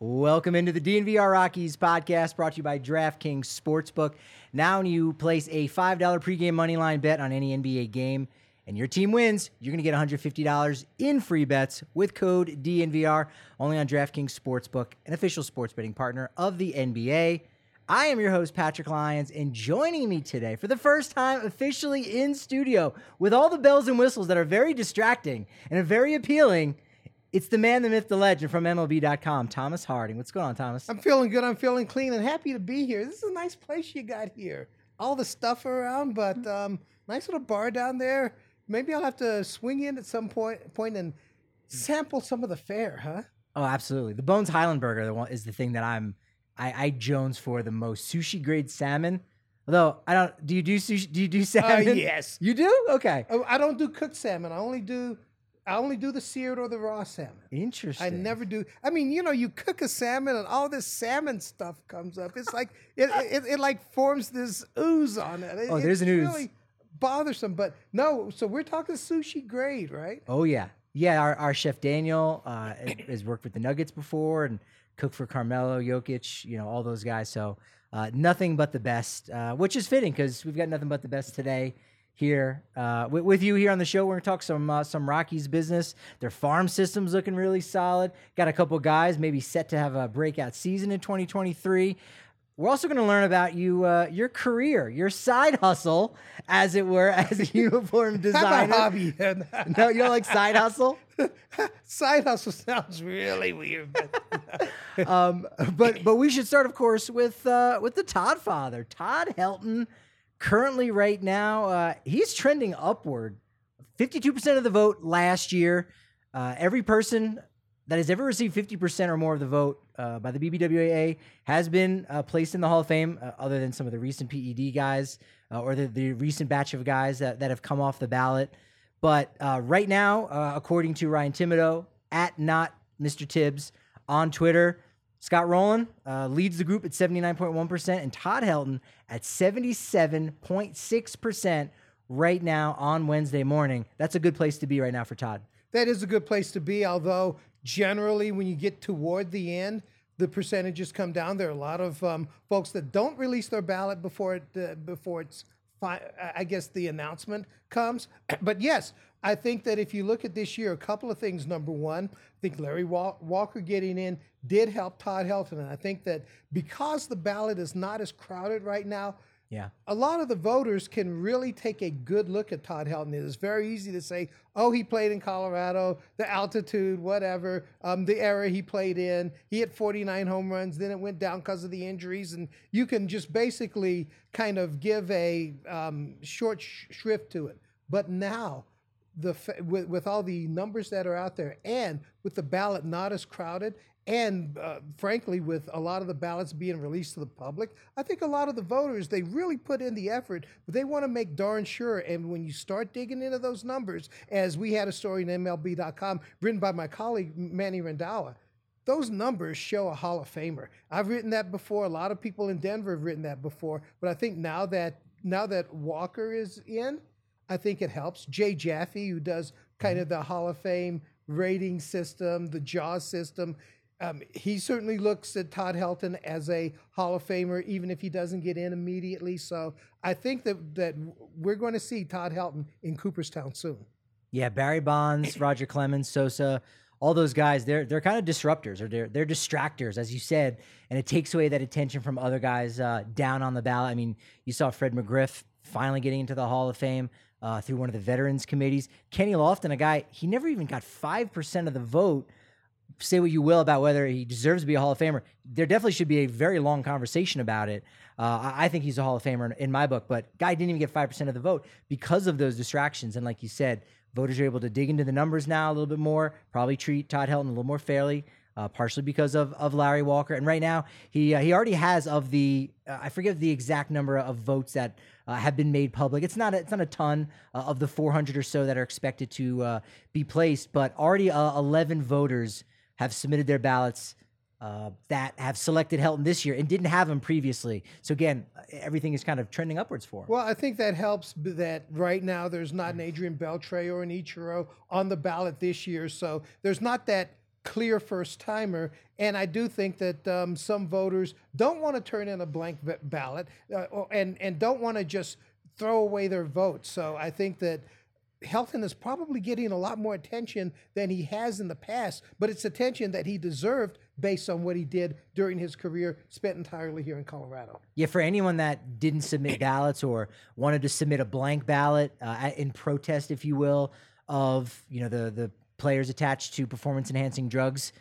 Welcome into the DNVR Rockies podcast brought to you by DraftKings Sportsbook. Now, when you place a $5 pregame moneyline bet on any NBA game and your team wins, you're going to get $150 in free bets with code DNVR only on DraftKings Sportsbook, an official sports betting partner of the NBA. I am your host, Patrick Lyons, and joining me today for the first time officially in studio with all the bells and whistles that are very distracting and very appealing it's the man, the myth, the legend from MLB.com, Thomas Harding. What's going on, Thomas? I'm feeling good. I'm feeling clean and happy to be here. This is a nice place you got here. All the stuff around, but um, nice little bar down there. Maybe I'll have to swing in at some point, point and sample some of the fare, huh? Oh, absolutely. The Bones Highland Burger the one, is the thing that I'm I, I Jones for the most. Sushi grade salmon. Although I don't. Do you do sushi? Do you do salmon? Uh, yes. You do? Okay. Oh, I don't do cooked salmon. I only do I only do the seared or the raw salmon. Interesting. I never do. I mean, you know, you cook a salmon and all this salmon stuff comes up. It's like it, it, it, like forms this ooze on it. Oh, there's an ooze. Really bothersome, but no. So we're talking sushi grade, right? Oh yeah, yeah. Our, our chef Daniel uh, has worked with the Nuggets before and cooked for Carmelo Jokic. You know, all those guys. So uh, nothing but the best, uh, which is fitting because we've got nothing but the best today here uh, with, with, you here on the show. We're gonna talk some uh, some Rockies business. Their farm system's looking really solid. Got a couple guys maybe set to have a breakout season in 2023. We're also going to learn about you, uh, your career, your side hustle, as it were, as a uniform designer. hobby. no, you don't like side hustle. side hustle sounds really weird. But, um, but but we should start, of course, with uh, with the Todd father, Todd Helton currently right now uh, he's trending upward. 52% of the vote last year. Uh, every person that has ever received 50% or more of the vote uh, by the bbwaa has been uh, placed in the hall of fame uh, other than some of the recent ped guys uh, or the, the, recent batch of guys that, that have come off the ballot. But right now according to ryan Thibodaux at not mr tibbs on twitter Scott Rolen uh, leads the group at 79.1%, and Todd Helton at 77.6% right now on Wednesday morning. That's a good place to be right now for Todd. That is a good place to be, although generally when you get toward the end, the percentages come down. There are a lot of um, folks that don't release their ballot before it uh, before it's I guess the announcement comes. But yes, I think that if you look at this year, a couple of things. Number one, I think Larry Walker getting in did help Todd Helton. And I think that because the ballot is not as crowded right now, yeah. A lot of the voters can really take a good look at Todd Helton. It is very easy to say, oh, he played in Colorado, the altitude, whatever, um, the era he played in. He hit 49 home runs, then it went down because of the injuries. And you can just basically kind of give a um, short sh- shrift to it. But now, the with, with all the numbers that are out there and with the ballot not as crowded and uh, frankly with a lot of the ballots being released to the public i think a lot of the voters they really put in the effort but they want to make darn sure and when you start digging into those numbers as we had a story in mlb.com written by my colleague manny randhawa those numbers show a Hall of Famer. I've written that before. A lot of people in Denver have written that before. But I think now that now that Walker is in, I think it helps. Jay Jaffe, who does kind mm-hmm. of the Hall of Fame rating system, the JAWS system, um, he certainly looks at Todd Helton as a Hall of Famer, even if he doesn't get in immediately. So I think that that we're going to see Todd Helton in Cooperstown soon. Yeah, Barry Bonds, Roger Clemens, Sosa, all those guys, they're they're kind of disruptors or they're they're distractors, as you said, and it takes away that attention from other guys uh, down on the ballot. I mean, you saw Fred McGriff finally getting into the Hall of Fame uh, through one of the veterans committees. Kenny Lofton, a guy he never even got five percent of the vote. Say what you will about whether he deserves to be a Hall of Famer. There definitely should be a very long conversation about it. Uh, I think he's a Hall of Famer in, my book, but guy didn't even get five percent of the vote because of those distractions. And like you said, voters are able to dig into the numbers now a little bit more. Probably treat Todd Helton a little more fairly. Uh, partially because of, of Larry Walker, and right now he uh, he already has of the uh, I forget the exact number of votes that uh, have been made public. It's not a, it's not a ton uh, of the 400 or so that are expected to uh, be placed, but already 11 voters have submitted their ballots uh, that have selected Helton this year and didn't have him previously. So again, everything is kind of trending upwards for him. Well, I think that helps that right now there's not an Adrian Beltre or an Ichiro on the ballot this year. So there's not that clear first timer. And I do think that um, some voters don't want to turn in a blank ballot uh, and, and don't want to just throw away their vote. So I think that Helton is probably getting a lot more attention than he has in the past, but it's attention that he deserved based on what he did during his career spent entirely here in Colorado. Yeah, for anyone that didn't submit ballots or wanted to submit a blank ballot uh, in protest, if you will, of you know the the players attached to performance enhancing drugs,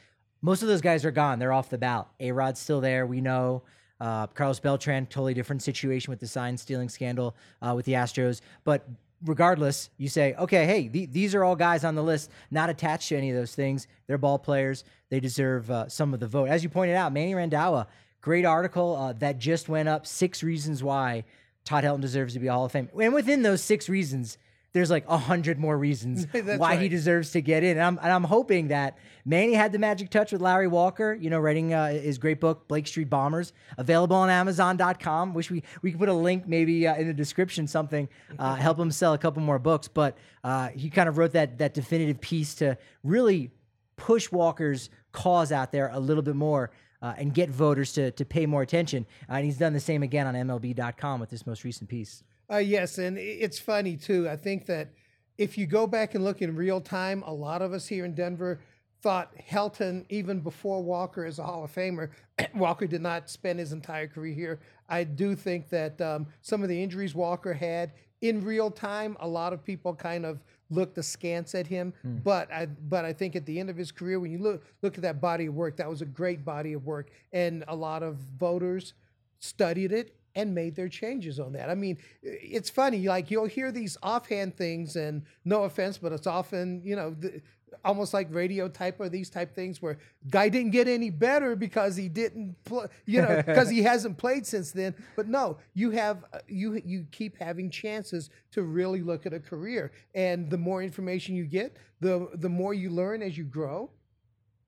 most of those guys are gone. They're off the ballot. A Rod's still there. We know. Uh, Carlos Beltran, totally different situation with the sign stealing scandal uh, with the Astros. But regardless, you say, okay, hey, th- these are all guys on the list not attached to any of those things. They're ball players. They deserve uh, some of the vote. As you pointed out, Manny Randhawa, great article uh, that just went up. Six reasons why Todd Helton deserves to be a Hall of Fame. And within those six reasons, there's like a hundred more reasons why right. he deserves to get in. And I'm, and I'm hoping that Manny had the magic touch with Larry Walker, you know, writing uh, his great book, Blake Street Bombers, available on Amazon.com. Wish we, we could put a link maybe uh, in the description, something, uh, help him sell a couple more books. But uh, he kind of wrote that, that definitive piece to really push Walker's cause out there a little bit more. Uh, and get voters to, to pay more attention. Uh, and he's done the same again on MLB.com with this most recent piece. Uh, yes, and it's funny too. I think that if you go back and look in real time, a lot of us here in Denver thought Helton, even before Walker as a Hall of Famer, Walker did not spend his entire career here. I do think that um, some of the injuries Walker had in real time, a lot of people kind of looked askance at him. Hmm. But I, but I think at the end of his career, when you look look at that body of work, that was a great body of work, and a lot of voters studied it and made their changes on that. I mean, it's funny, like you'll hear these offhand things, and no offense, but it's often, you know, the, almost like radio type or these type things where guy didn't get any better because he didn't play, you know, because he hasn't played since then. But no, you have uh, you you keep having chances to really look at a career, and the more information you get, the the more you learn as you grow.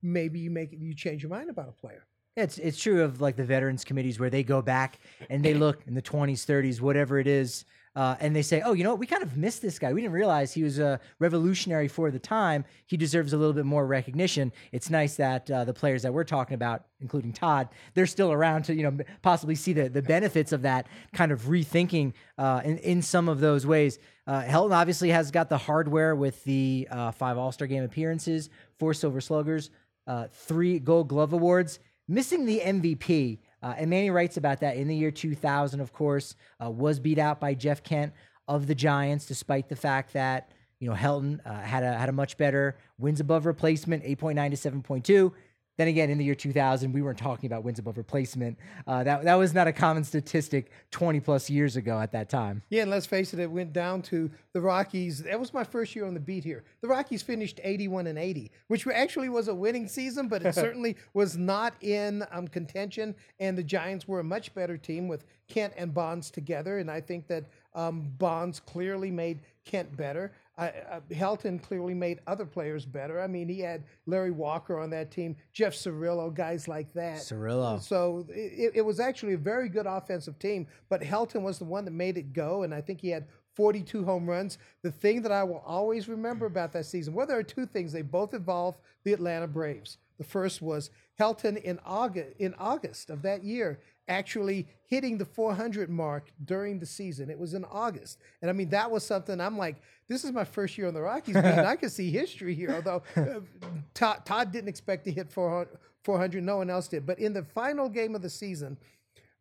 Maybe you make you change your mind about a player. It's it's true of like the veterans committees where they go back and they look in the 20s, 30s, whatever it is, uh, and they say, "Oh, you know, what? we kind of missed this guy. We didn't realize he was a revolutionary for the time. He deserves a little bit more recognition." It's nice that uh, the players that we're talking about, including Todd, they're still around to you know possibly see the the benefits of that kind of rethinking uh, in in some of those ways. Uh, Helton obviously has got the hardware with the uh, five All Star Game appearances, four Silver Sluggers, uh, three Gold Glove awards missing the MVP. Uh, and Manny writes about that in the year 2000, of course, uh, was beat out by Jeff Kent of the Giants, despite the fact that, you know, Helton uh, had, a, had a much better wins above replacement, 8.9 to 7.2. Then again, in the year 2000, we weren't talking about wins above replacement. Uh, that that was not a common statistic 20 plus years ago at that time. Yeah, and let's face it, it went down to the Rockies. That was my first year on the beat here. The Rockies finished 81 and 80, which actually was a winning season, but it certainly was not in um, contention. And the Giants were a much better team with Kent and Bonds together. And I think that um, Bonds clearly made Kent better. Uh, Helton clearly made other players better. I mean, he had Larry Walker on that team, Jeff Cirillo, guys like that. Cirillo. So it, it was actually a very good offensive team, but Helton was the one that made it go, and I think he had 42 home runs. The thing that I will always remember about that season, well, there are two things. They both involve the Atlanta Braves. The first was Helton in August in August of that year actually hitting the 400 mark during the season. It was in August, and I mean that was something. I'm like, this is my first year on the Rockies, and I can see history here. Although uh, Todd, Todd didn't expect to hit 400, 400, no one else did. But in the final game of the season,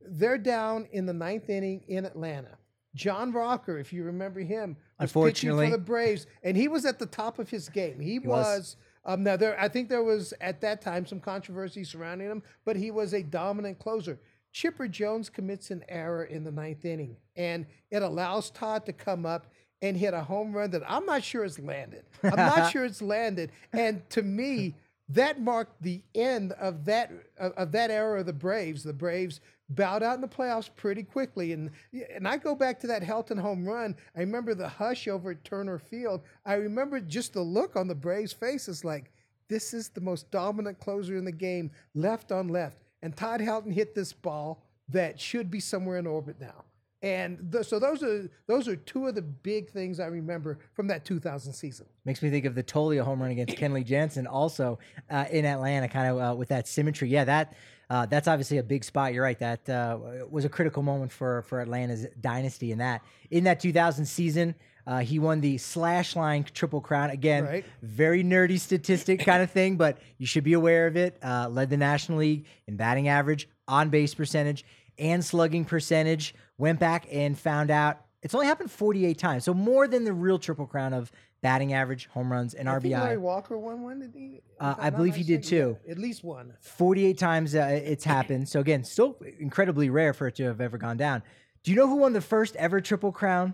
they're down in the ninth inning in Atlanta. John Rocker, if you remember him, was pitching for the Braves, and he was at the top of his game. He, was. was. Um, now there, I think there was at that time some controversy surrounding him, but he was a dominant closer. Chipper Jones commits an error in the ninth inning, and it allows Todd to come up and hit a home run that I'm not sure it's landed. I'm not sure it's landed, and to me, that marked the end of that of, of that era of the Braves. The Braves bowed out in the playoffs pretty quickly, and and I go back to that Helton home run. I remember the hush over at Turner Field. I remember just the look on the Braves' faces, like this is the most dominant closer in the game, left on left. And Todd Helton hit this ball that should be somewhere in orbit now. And th- so those are those are two of the big things I remember from that 2000 season. Makes me think of the Toglia home run against Kenley Jansen, also uh, in Atlanta, kind of uh, with that symmetry. Yeah, that uh, that's obviously a big spot. You're right. That uh, was a critical moment for for Atlanta's dynasty. In that in that 2000 season, uh, he won the slash line triple crown again. Right. Very nerdy statistic kind of thing, but you should be aware of it. Uh, led the National League in batting average, on base percentage, and slugging percentage. Went back and found out it's only happened 48 times, so more than the real triple crown of batting average, home runs, and I think Larry RBI. Walker won one. Did he? Uh, I believe he did too. At least one. 48 times uh, it's happened. So again, still incredibly rare for it to have ever gone down. Do you know who won the first ever triple crown?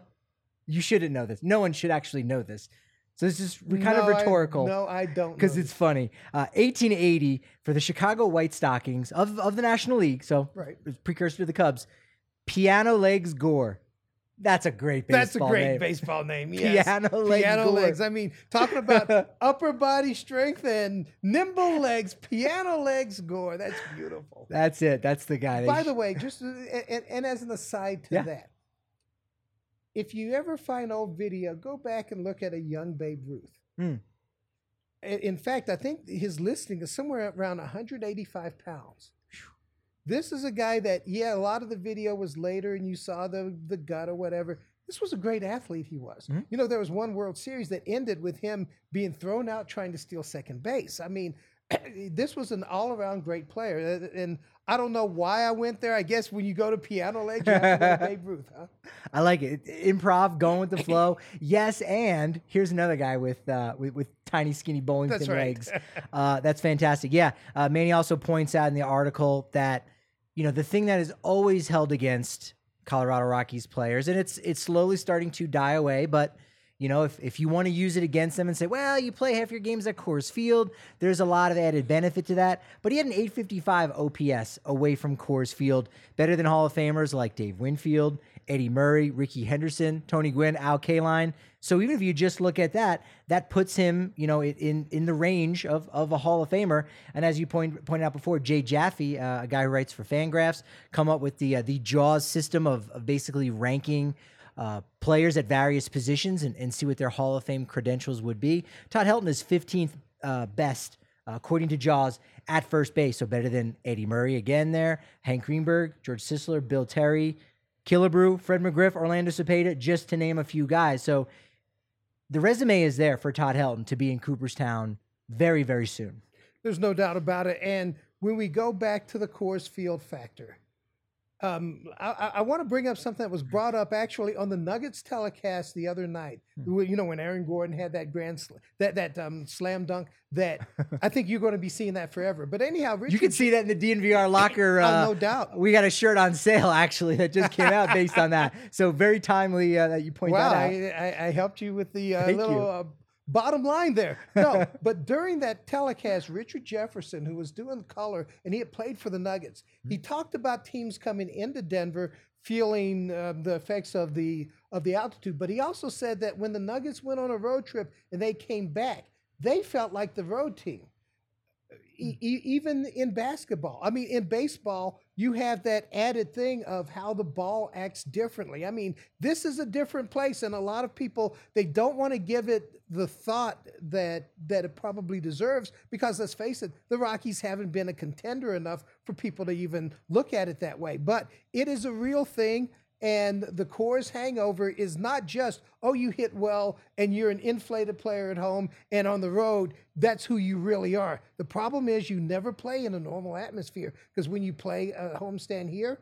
You shouldn't know this. No one should actually know this. So this is kind of No, I- rhetorical. no, I don't. because it's funny. Uh, 1880 for the Chicago White Stockings of, of the National League, so Right. precursor to the Cubs. Piano Legs Gore. That's a great baseball name. That's a great name. baseball name. Yes. Piano legs Piano Gore. legs. I mean, talking about upper body strength and nimble legs. Piano legs Gore. That's beautiful. That's it. That's the guy. By sh- the way, just and, and as an aside to Yeah. that, if you ever find old video, go back and look at a young Babe Ruth. Hmm. In in fact, I think his listing is somewhere around 185 pounds. This is a guy that, yeah, a lot of the video was later and you saw the, the gut or whatever. This was a great athlete he was. Mhm. You know, there was one World Series that ended with him being thrown out trying to steal second base. I mean, this was an all around great player. Uh, And I don't know why I went there. I guess when you go to piano legs, you have to go to Babe Ruth, huh? I like it. Improv, going with the flow. yes, and here's another guy with uh, with, with tiny, skinny bowling That's pin right. legs. Uh, that's fantastic. Yeah, uh, Manny also points out in the article that you know the thing that is always held against Colorado Rockies players, and it's it's slowly starting to die away, but. You know, if, if you want to use it against them and say, well, you play half your games at Coors Field, there's a lot of added benefit to that. But he had an 855 OPS away from Coors Field, better than Hall of Famers like Dave Winfield, Eddie Murray, Rickey Henderson, Tony Gwynn, Al Kaline. So even if you just look at that, that puts him, you know, in in the range of, of a Hall of Famer. And as you point, pointed out before, Jay Jaffe, uh, a guy who writes for Fangraphs, come up with the uh, the Jaws system of, of basically ranking uh, players at various positions and, and see what their Hall of Fame credentials would be. Todd Helton is 15th uh, best, uh, according to Jaws, at first base. So better than Eddie Murray again there, Hank Greenberg, George Sisler, Bill Terry, Killebrew, Fred McGriff, Orlando Cepeda, just to name a few guys. So the resume is there for Todd Helton to be in Cooperstown very, very soon. There's no doubt about it. And when we go back to the Coors Field factor, um, I, I- want to bring up something that was brought up actually on the Nuggets telecast the other night. Hmm. You know, when Aaron Gordon had that grand sl- that that um, slam dunk, that I think you're going to be seeing that forever. But anyhow, Richard, You can see that in the DNVR locker. Oh, Uh, no doubt. We got a shirt on sale actually that just came out based on that. So very timely uh, that you point Wow, that out. I, I, I helped you with the uh, little uh, bottom line there. No, but during that telecast, Richard Jefferson, who was doing color, and he had played for the Nuggets, Hmm. he talked about teams coming into Denver feeling um, the effects of the of the altitude. But he also said that when the Nuggets went on a road trip and they came back, they felt like the road team. E- mm. e- even in basketball. I mean, in baseball, you have that added thing of how the ball acts differently. I mean, this is a different place, and a lot of people they don't want to give it the thought that that it probably deserves because let's face it, the Rockies haven't been a contender enough for people to even look at it that way. But it is a real thing. And the Coors hangover is not just, oh, you hit well and you're an inflated player at home and on the road, that's who you really are. The problem is you never play in a normal atmosphere because when you play a homestand here,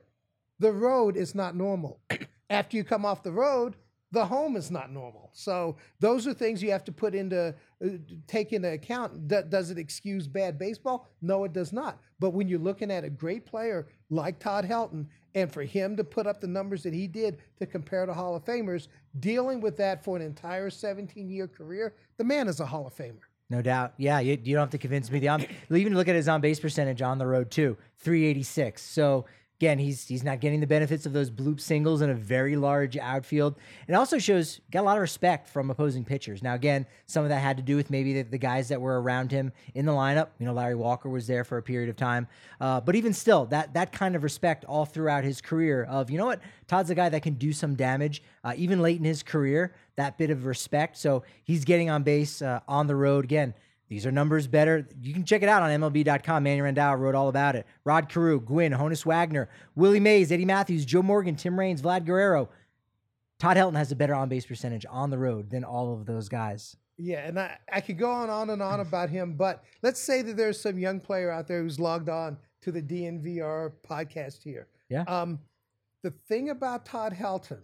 the road is not normal. After you come off the road, the home is not normal. So those are things you have to put into uh, take into account. D- does it excuse bad baseball? No, it does not. But when you're looking at a great player like Todd Helton, and for him to put up the numbers that he did to compare to Hall of Famers, dealing with that for an entire 17 year career, the man is a Hall of Famer. No doubt. Yeah, you, you don't have to convince me. The on, even look at his on base percentage on the road too, 386. So again, he's he's not getting the benefits of those bloop singles in a very large outfield. It also shows got a lot of respect from opposing pitchers. Now, again, some of that had to do with maybe the, the guys that were around him in the lineup. You know, Larry Walker was there for a period of time, uh, but even still, that that kind of respect all throughout his career. Of you know what, Todd's a guy that can do some damage, uh, even late in his career. That bit of respect. So he's getting on base uh, on the road again. These are numbers better. You can check it out on MLB.com. Manny Randhawa wrote all about it. Rod Carew, Gwynn, Honus Wagner, Willie Mays, Eddie Mathews, Joe Morgan, Tim Raines, Vlad Guerrero. Todd Helton has a better on base percentage on the road than all of those guys. Yeah, and I, I could go on, on and on about him, but let's say that there's some young player out there who's logged on to the DNVR podcast here. Yeah. Um, the thing about Todd Helton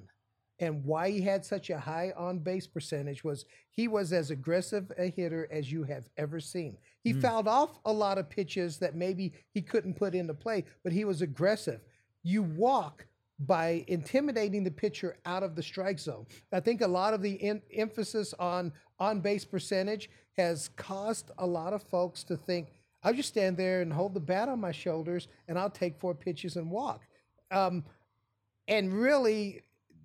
and why he had such a high on base percentage was he was as aggressive a hitter as you have ever seen. He Mm. fouled off a lot of pitches that maybe he couldn't put into play, but he was aggressive. You walk by intimidating the pitcher out of the strike zone. I think a lot of the in, emphasis on on base percentage has caused a lot of folks to think, I'll just stand there and hold the bat on my shoulders and I'll take four pitches and walk. Um, and really,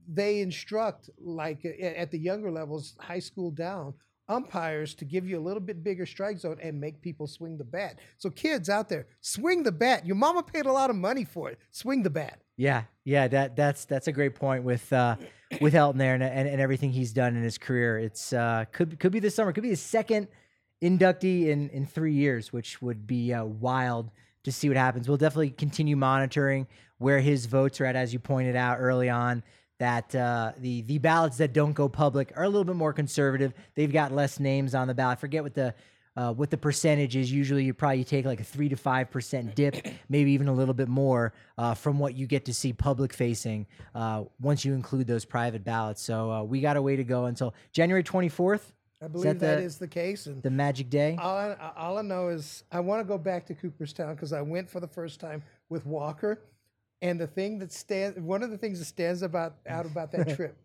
they instruct, like at the younger levels, high school down, umpires to give you a little bit bigger strike zone and make people swing the bat. So, kids out there, swing the bat. Your mama paid a lot of money for it. Swing the bat. Yeah, yeah, that that's that's a great point with uh, with Helton there and, and and everything he's done in his career. It's uh, could could be this summer, could be his second inductee in in three years, which would be uh, wild to see what happens. We'll definitely continue monitoring where his votes are at, as you pointed out early on. That uh, the the ballots that don't go public are a little bit more conservative. They've got less names on the ballot. Forget what the uh, what the percentage is. Usually, you probably take like a three to five percent dip, maybe even a little bit more uh, from what you get to see public facing uh, once you include those private ballots. So uh, we got a way to go until January twenty fourth. I believe that the- is the case. And The magic day. all I, all I know is I want to go back to Cooperstown because I went for the first time with Walker, and the thing that stands one of the things that stands about out about that trip,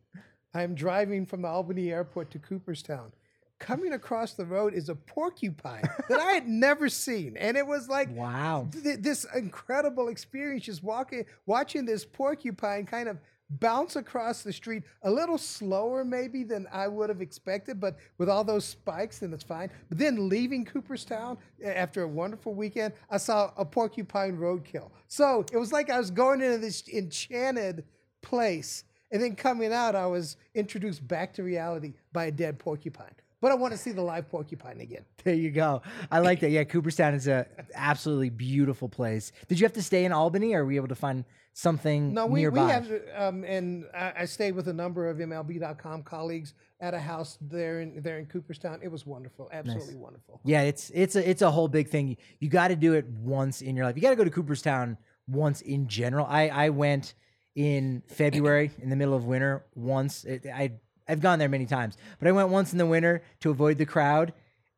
I'm driving from the Albany airport to Cooperstown. Coming across the road is a porcupine that I had never seen, and it was like Wow. th- this incredible experience just walking watching this porcupine kind of bounce across the street a little slower maybe than I would have expected but with all those spikes then it's fine. But then leaving Cooperstown after a wonderful weekend I saw a porcupine roadkill. So it was like I was going into this enchanted place and then coming out I was introduced back to reality by a dead porcupine but I want to see the live porcupine again There you go. I like that. Yeah, Cooperstown is a absolutely beautiful place. Did you have to stay in Albany, or were you able to find something No, we, nearby? we have, um, and I, I stayed with a number of MLB.com colleagues at a house there in there in Cooperstown. It was wonderful, absolutely wonderful. Yeah, it's it's a it's a whole big thing. You got to do it once in your life. You got to go to Cooperstown once in general. I I went in February in the middle of winter once. It, I I've gone there many times, but I went once in the winter to avoid the crowd.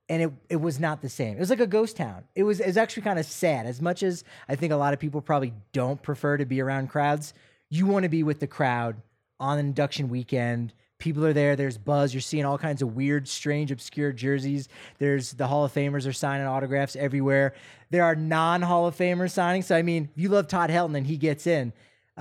And it, it was not the same. It was like a ghost town. It was it was actually kind of sad. As much as I think a lot of people probably don't prefer to be around crowds, you want to be with the crowd on induction weekend. People are there. There's buzz. You're seeing all kinds of weird, strange, obscure jerseys. There's the Hall of Famers are signing autographs everywhere. There are non Hall of Famers signing. So I mean, if you love Todd Helton and he gets in,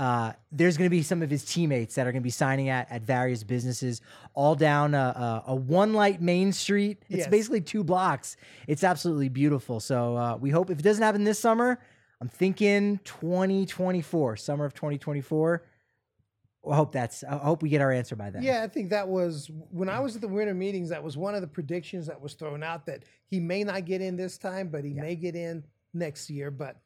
Uh, there's going to be some of his teammates that are going to be signing at at various businesses, all down a, a, a one light Main Street. It's Yes. basically two blocks. It's absolutely beautiful. So uh, we hope if it doesn't happen this summer, I'm thinking 2024, summer of 2024. I hope that's. I hope we get our answer by then. Yeah, I think that was when I was at the winter meetings. That was one of the predictions that was thrown out that he may not get in this time, but he may get in next year. But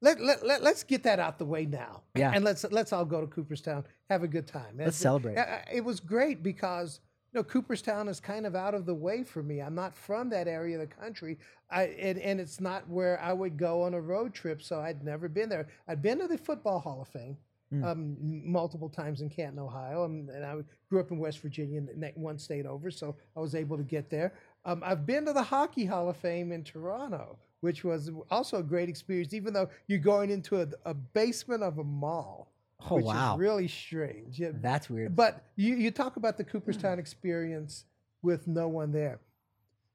let, let, let us get that out the way now. Yeah. and let's let's all go to Cooperstown, have a good time. Let's It- celebrate. It was great because you know Cooperstown is kind of out of the way for me. I'm not from that area of the country, I and, and it's not where I would go on a road trip. So I'd never been there. I'd been to the Football Hall of Fame um, multiple times in Canton, Ohio, um, and I grew up in West Virginia, one state over, so I was able to get there. Um, I've been to the Hockey Hall of Fame in Toronto, which was also a great experience, even though you're going into a, a basement of a mall, Oh, which wow. is really strange. Yeah, That's weird. but you, you talk about the Cooperstown experience with no one there.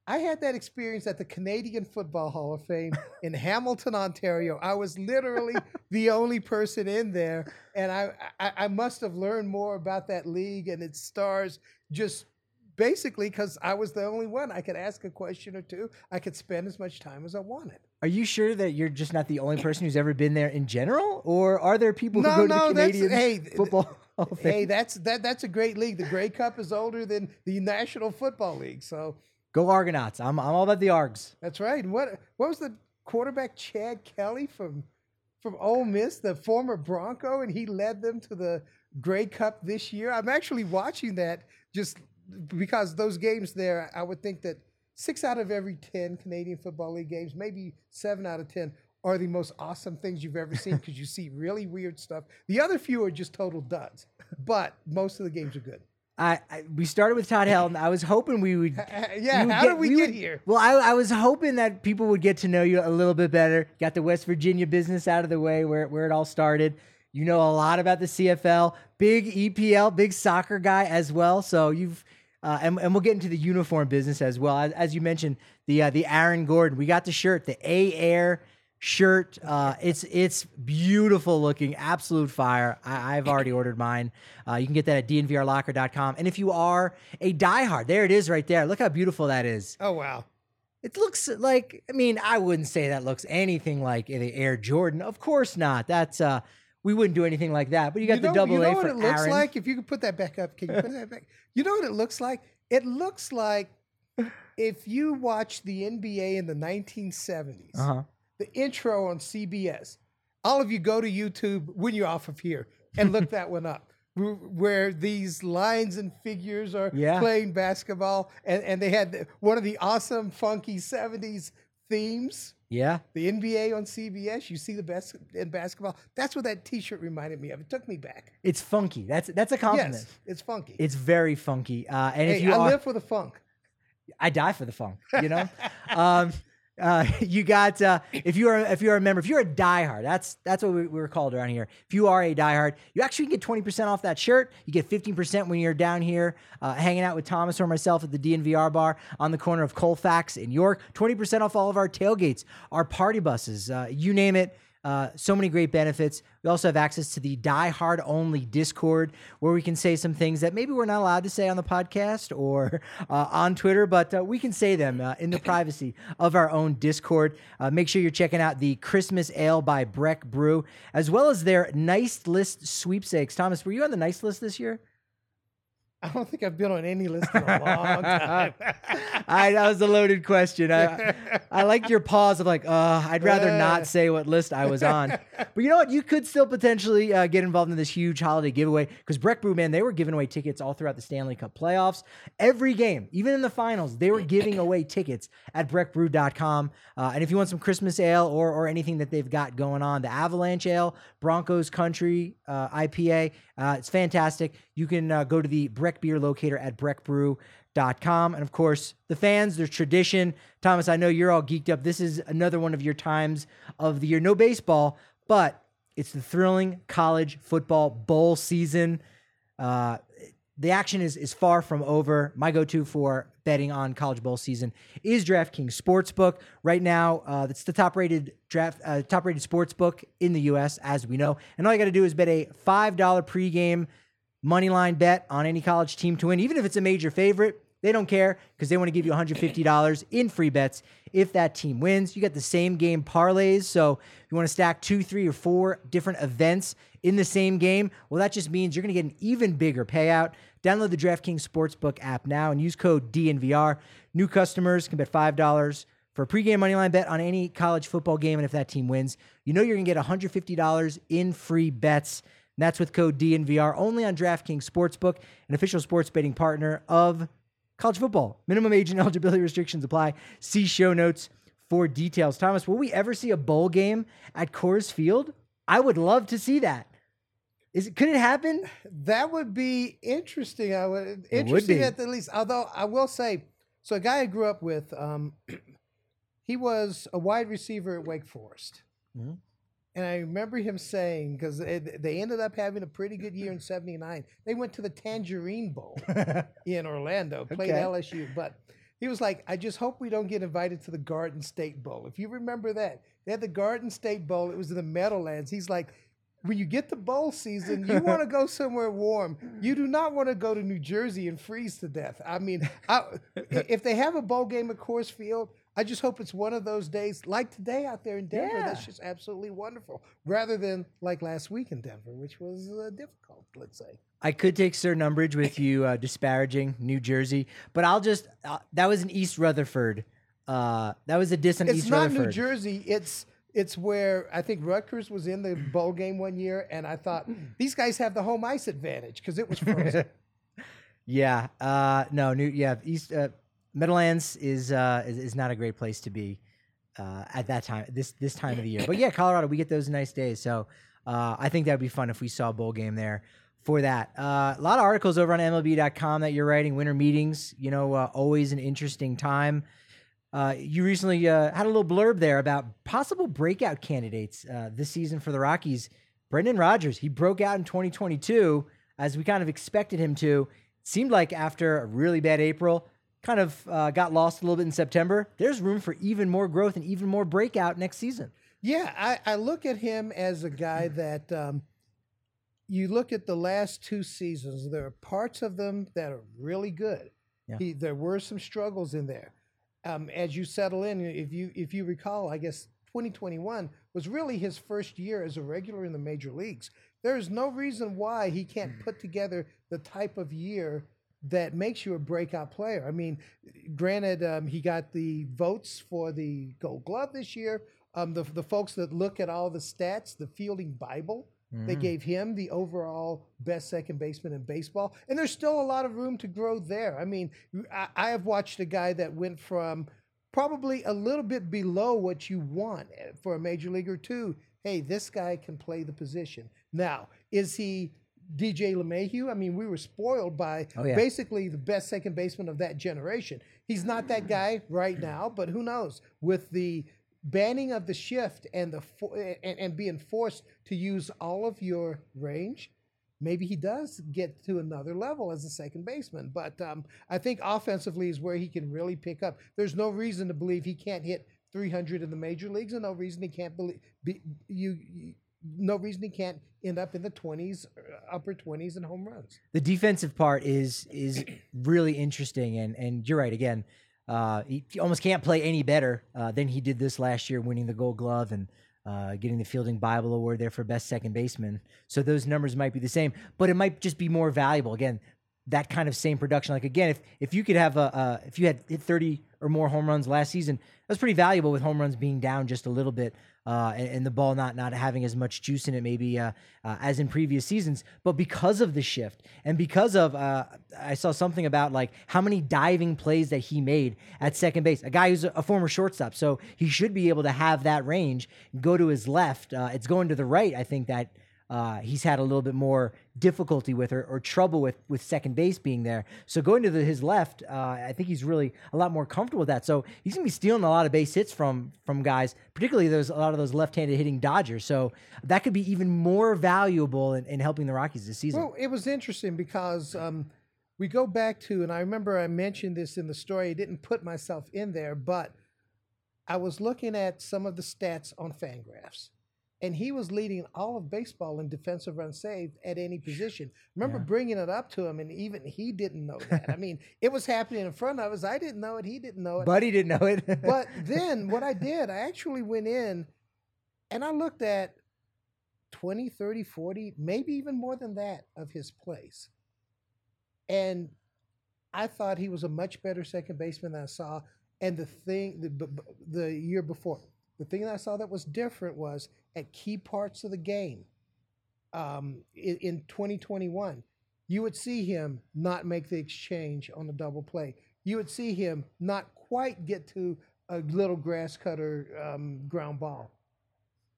I had that experience at the Canadian Football Hall of Fame in Hamilton, Ontario. I was literally the only person in there, and I, I, I must have learned more about that league and its stars just basically because I was the only one. I could ask a question or two. I could spend as much time as I wanted. Are you sure that you're just not the only person who's ever been there in general, or are there people No, who go to no, the that's- Canadian hey, football? Hey, that's that that's a great league. The Grey Cup is older than the National Football League, so. Go Argonauts! I'm I'm all about the Args. That's right. What what was the quarterback Chad Kelly from from Ole Miss, the former Bronco, and he led them to the Grey Cup this year. I'm actually watching that just because those games there. I would think that six out of every ten Canadian Football League games, maybe seven out of ten, are the most awesome things you've ever seen because you see really weird stuff. The other few are just total duds, but most of the games are good. I, I we started with Todd Helton. I was hoping we would. Yeah, we would how did we get would- here? Well, I, I was hoping that people would get to know you a little bit better. Got the West Virginia business out of the way, where where it all started. You know a lot about the CFL, big EPL, big soccer guy as well. So you've. Uh, and, and we'll get into the uniform business as well. As, as you mentioned, the uh, the Aaron Gordon, we got the shirt, the A Air shirt. Uh, it's it's beautiful looking, absolute fire. I, I've already ordered mine. Uh, you can get that at dnvrlocker.com. And if you are a diehard, there it is right there. Look how beautiful that is. Oh wow. It looks like I mean, I wouldn't say that looks anything like the Air Jordan. Of course not. That's uh we wouldn't do anything like that. But you got you the double you know A what for it looks Aaron. like? If you could put that back up, can you put that back? You know what it looks like? It looks like if you watch the NBA in the 1970s, Uh-huh. the intro on CBS. All of you go to YouTube when you're off of here and look that one up. Where these lines and figures are Yeah. playing basketball, and, and they had the- one of the awesome, funky 70s themes Yeah. the NBA on CBS. You see the best in basketball. That's what that T-shirt reminded me of. It took me back. It's funky. That's that's a compliment. Yes, it's funky. It's very funky. Uh, and if you I are, live for the funk. I die for the funk. You know, um, uh, you got uh, if you are if you are a member, if you're a diehard, that's that's what we, we were called around here. If you are a diehard, you actually get twenty percent off that shirt. You get fifteen percent when you're down here uh, hanging out with Thomas or myself at the DNVR bar on the corner of Colfax in York. Twenty percent off all of our tailgates, our party buses, uh, you name it. Uh, so many great benefits. We also have access to the Die Hard Only Discord, where we can say some things that maybe we're not allowed to say on the podcast or uh, on Twitter, but uh, we can say them uh, in the privacy of our own Discord. Uh, make sure you're checking out the Christmas Ale by Breck Brew, as well as their Nice List sweepstakes. Thomas, were you on the Nice List this year? I don't think I've been on any list in a long time. I, that was a loaded question. I, I liked your pause of like, uh, I'd rather not say what list I was on. But you know what? You could still potentially uh, get involved in this huge holiday giveaway because Breck Brew, man, they were giving away tickets all throughout the Stanley Cup playoffs. Every game, even in the finals, they were giving away tickets at breckbrew.com. Uh, and if you want some Christmas ale or, or anything that they've got going on, the Avalanche Ale, Broncos Country uh, IPA, uh, it's fantastic. You can uh, go to the Breck Beer locator at breckbrew.com. And of course, the fans, there's tradition. Thomas, I know you're all geeked up. This is another one of your times of the year. No baseball, but it's the thrilling college football bowl season. Uh, the action is is far from over. My go-to for betting on college bowl season is DraftKings Sportsbook. Right now, uh, it's the top-rated draft, uh, top-rated sportsbook in the U.S. as we know. And all you got to do is bet a five dollar pregame money line bet on any college team to win, even if it's a major favorite. They don't care because they want to give you $150 in free bets if that team wins. You get the same game parlays. So if you want to stack two, three, or four different events in the same game, well, that just means you're going to get an even bigger payout. Download the DraftKings Sportsbook app now and use code DNVR. New customers can bet $5 for a pregame moneyline bet on any college football game. And if that team wins, you know you're going to get $150 in free bets. And that's with code DNVR only on DraftKings Sportsbook, an official sports betting partner of college football. Minimum age and eligibility restrictions apply. See show notes for details. Thomas, will we ever see a bowl game at Coors Field? I would love to see that. Is it, could it happen? That would be interesting. I would would interesting be. at the least. Although I will say, so a guy I grew up with, um, he was a wide receiver at Wake Forest, Mhm. and I remember him saying because they ended up having a pretty good year in '79. They went to the Tangerine Bowl in Orlando, played Okay. LSU, but. He was like, I just hope we don't get invited to the Garden State Bowl. If you remember that, they had the Garden State Bowl. It was in the Meadowlands. He's like, when you get to bowl season, you want to go somewhere warm. You do not want to go to New Jersey and freeze to death. I mean, I, if they have a bowl game at Coors Field, I just hope it's one of those days like today out there in Denver. That's just absolutely wonderful, rather than like last week in Denver, which was uh, difficult. Let's say. I could take certain umbrage with you uh, disparaging New Jersey, but I'll just uh, that was an East Rutherford. Uh, that was a diss on It's East Rutherford. It's not New Jersey. It's it's where I think Rutgers was in the bowl game one year, and I thought these guys have the home ice advantage because it was frozen. Yeah. Uh, no. New. Yeah. East uh, Meadowlands is, uh, is is not a great place to be uh, at that time. This this time of the year. But yeah, Colorado. We get those nice days. So uh, I think that'd be fun if we saw a bowl game there for that. Uh, a lot of articles over on MLB.com that you're writing. Winter meetings. You know, uh, always an interesting time. Uh, you recently uh, had a little blurb there about possible breakout candidates uh, this season for the Rockies. Brendan Rodgers, he broke out in 2022 as we kind of expected him to. Seemed like after a really bad April, kind of uh, got lost a little bit in September. There's room for even more growth and even more breakout next season. Yeah, I, I look at him as a guy that um, you look at the last two seasons. There are parts of them that are really good. Yeah. He, there were some struggles in there. Um, as you settle in, if you if you recall, I guess 2021 was really his first year as a regular in the major leagues. There is no reason why he can't put together the type of year that makes you a breakout player. I mean, granted, um, he got the votes for the Gold Glove this year. Um, the the folks that look at all the stats, the fielding Bible, they gave him the overall best second baseman in baseball, and there's still a lot of room to grow there. I mean, I, I have watched a guy that went from probably a little bit below what you want eh, for a major leaguer to, hey, this guy can play the position. Now, is he DJ LeMahieu? I mean, we were spoiled by Oh, yeah. basically the best second baseman of that generation. He's not that guy right now, but who knows? With the banning of the shift and the and, and being forced to use all of your range, maybe he does get to another level as a second baseman. But um, I think offensively is where he can really pick up. There's no reason to believe he can't hit 300 in the major leagues, and no reason he can't believe be, you, you. No reason he can't end up in the 20s, uh, upper 20s, and home runs. the defensive part is is really interesting and and you're right again uh he, almost can't play any better uh, than he did this last year winning the gold glove and uh, getting the fielding bible award there for best second baseman. So those numbers might be the same but it might just be more valuable. Again that kind of same production like again if if you could have a if you had hit 30 or more home runs last season that's pretty valuable with home runs being down just a little bit uh, and, and the ball not not having as much juice in it maybe uh, uh, as in previous seasons. But because of the shift and because of uh, I saw something about like how many diving plays that he made at second base. A guy who's a, a former shortstop, so he should be able to have that range. Go to his left. Uh, it's going to the right. I think that. Uh, he's had a little bit more difficulty with or, or trouble with with second base being there. So going to the, his left, uh, I think he's really a lot more comfortable with that. So he's gonna be stealing a lot of base hits from from guys, particularly those a lot of those left-handed hitting Dodgers. So that could be even more valuable in, in helping the Rockies this season. Well, it was interesting because um, we go back to, and I remember I mentioned this in the story. I didn't put myself in there, but I was looking at some of the stats on Fangraphs, and he was leading all of baseball in defensive runs saved at any position. Remember Yeah. bringing it up to him, and even he didn't know that. I mean, it was happening in front of us. I didn't know it. He didn't know it. Buddy didn't know it. but then what I did, I actually went in and I looked at 20, 30, 40, maybe even more than that of his plays. And I thought he was a much better second baseman than I saw. And the thing, the, the year before, the thing that I saw that was different was at key parts of the game um, in, in 2021, you would see him not make the exchange on the double play. You would see him not quite get to a little grass cutter um, ground ball.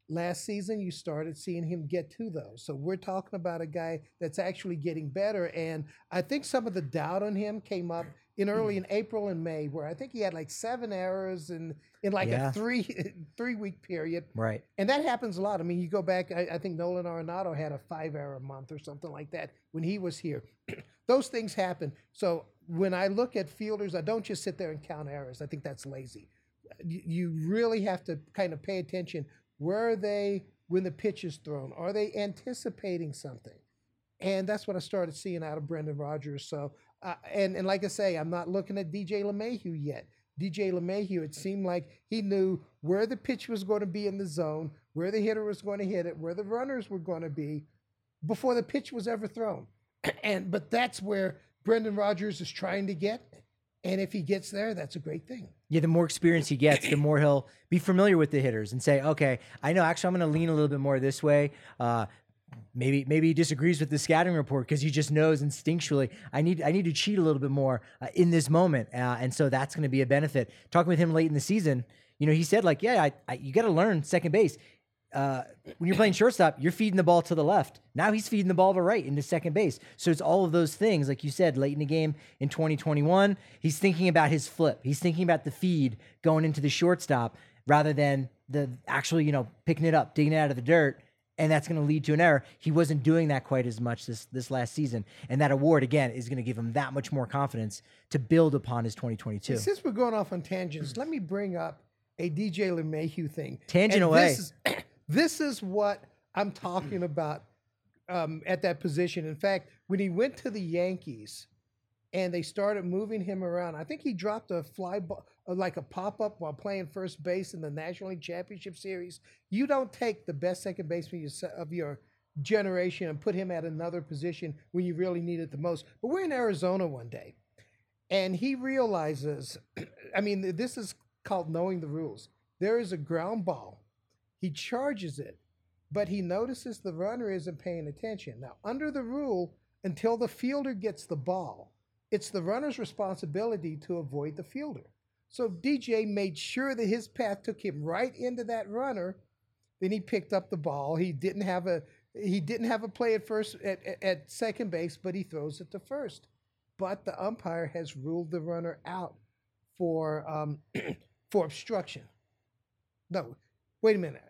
Last season, you started seeing him get to those. So we're talking about a guy that's actually getting better. And I think some of the doubt on him came up in early mm-hmm. in April and May, where I think he had like seven errors in in like Yeah. a three three week period. right. And that happens a lot. I mean, you go back, I, I think Nolan Arenado had a five error month or something like that when he was here. Those things happen. So when I look at fielders, I don't just sit there and count errors. I think that's lazy. You, really have to kind of pay attention. Where are they when the pitch is thrown? Are they anticipating something? And that's what I started seeing out of Brendan Rodgers. So, uh, and, and like I say, I'm not looking at DJ LeMahieu yet. DJ LeMahieu, it seemed like he knew where the pitch was going to be in the zone, where the hitter was going to hit it, where the runners were going to be before the pitch was ever thrown. And but that's where Brendan Rodgers is trying to get. And if he gets there, that's a great thing. Yeah, the more experience he gets, the more he'll be familiar with the hitters and say, okay, I know actually I'm going to lean a little bit more this way. Uh, maybe maybe he disagrees with the scouting report because he just knows instinctually I need I need to cheat a little bit more uh, in this moment, uh, and so that's going to be a benefit. Talking with him late in the season, you know, he said like, yeah, I, I, you got to learn second base. Uh, when you're playing shortstop, you're feeding the ball to the left. Now he's feeding the ball to right into second base. So it's all of those things, like you said, late in the game in 2021. He's thinking about his flip. He's thinking about the feed going into the shortstop rather than the actually, you know, picking it up, digging it out of the dirt, and that's going to lead to an error. He wasn't doing that quite as much this this last season, and that award again is going to give him that much more confidence to build upon his 2022. Since we're going off on tangents, let me bring up a DJ LeMahieu thing. Tangent And away. This is, this is what I'm talking about um, at that position. In fact, when he went to the Yankees and they started moving him around, I think he dropped a fly ball, Uh, like a pop up while playing first base in the National League Championship Series. You don't take the best second baseman of your generation and put him at another position when you really need it the most. But we're in Arizona one day and he realizes i mean this is called knowing the rules there is a ground ball he charges it but he notices the runner isn't paying attention now under the rule until the fielder gets the ball it's the runner's responsibility to avoid the fielder so dj made sure that his path took him right into that runner then he picked up the ball he didn't have a he didn't have a play at first at, at, second base but he throws it to first but the umpire has ruled the runner out for um, for obstruction. No, wait a minute.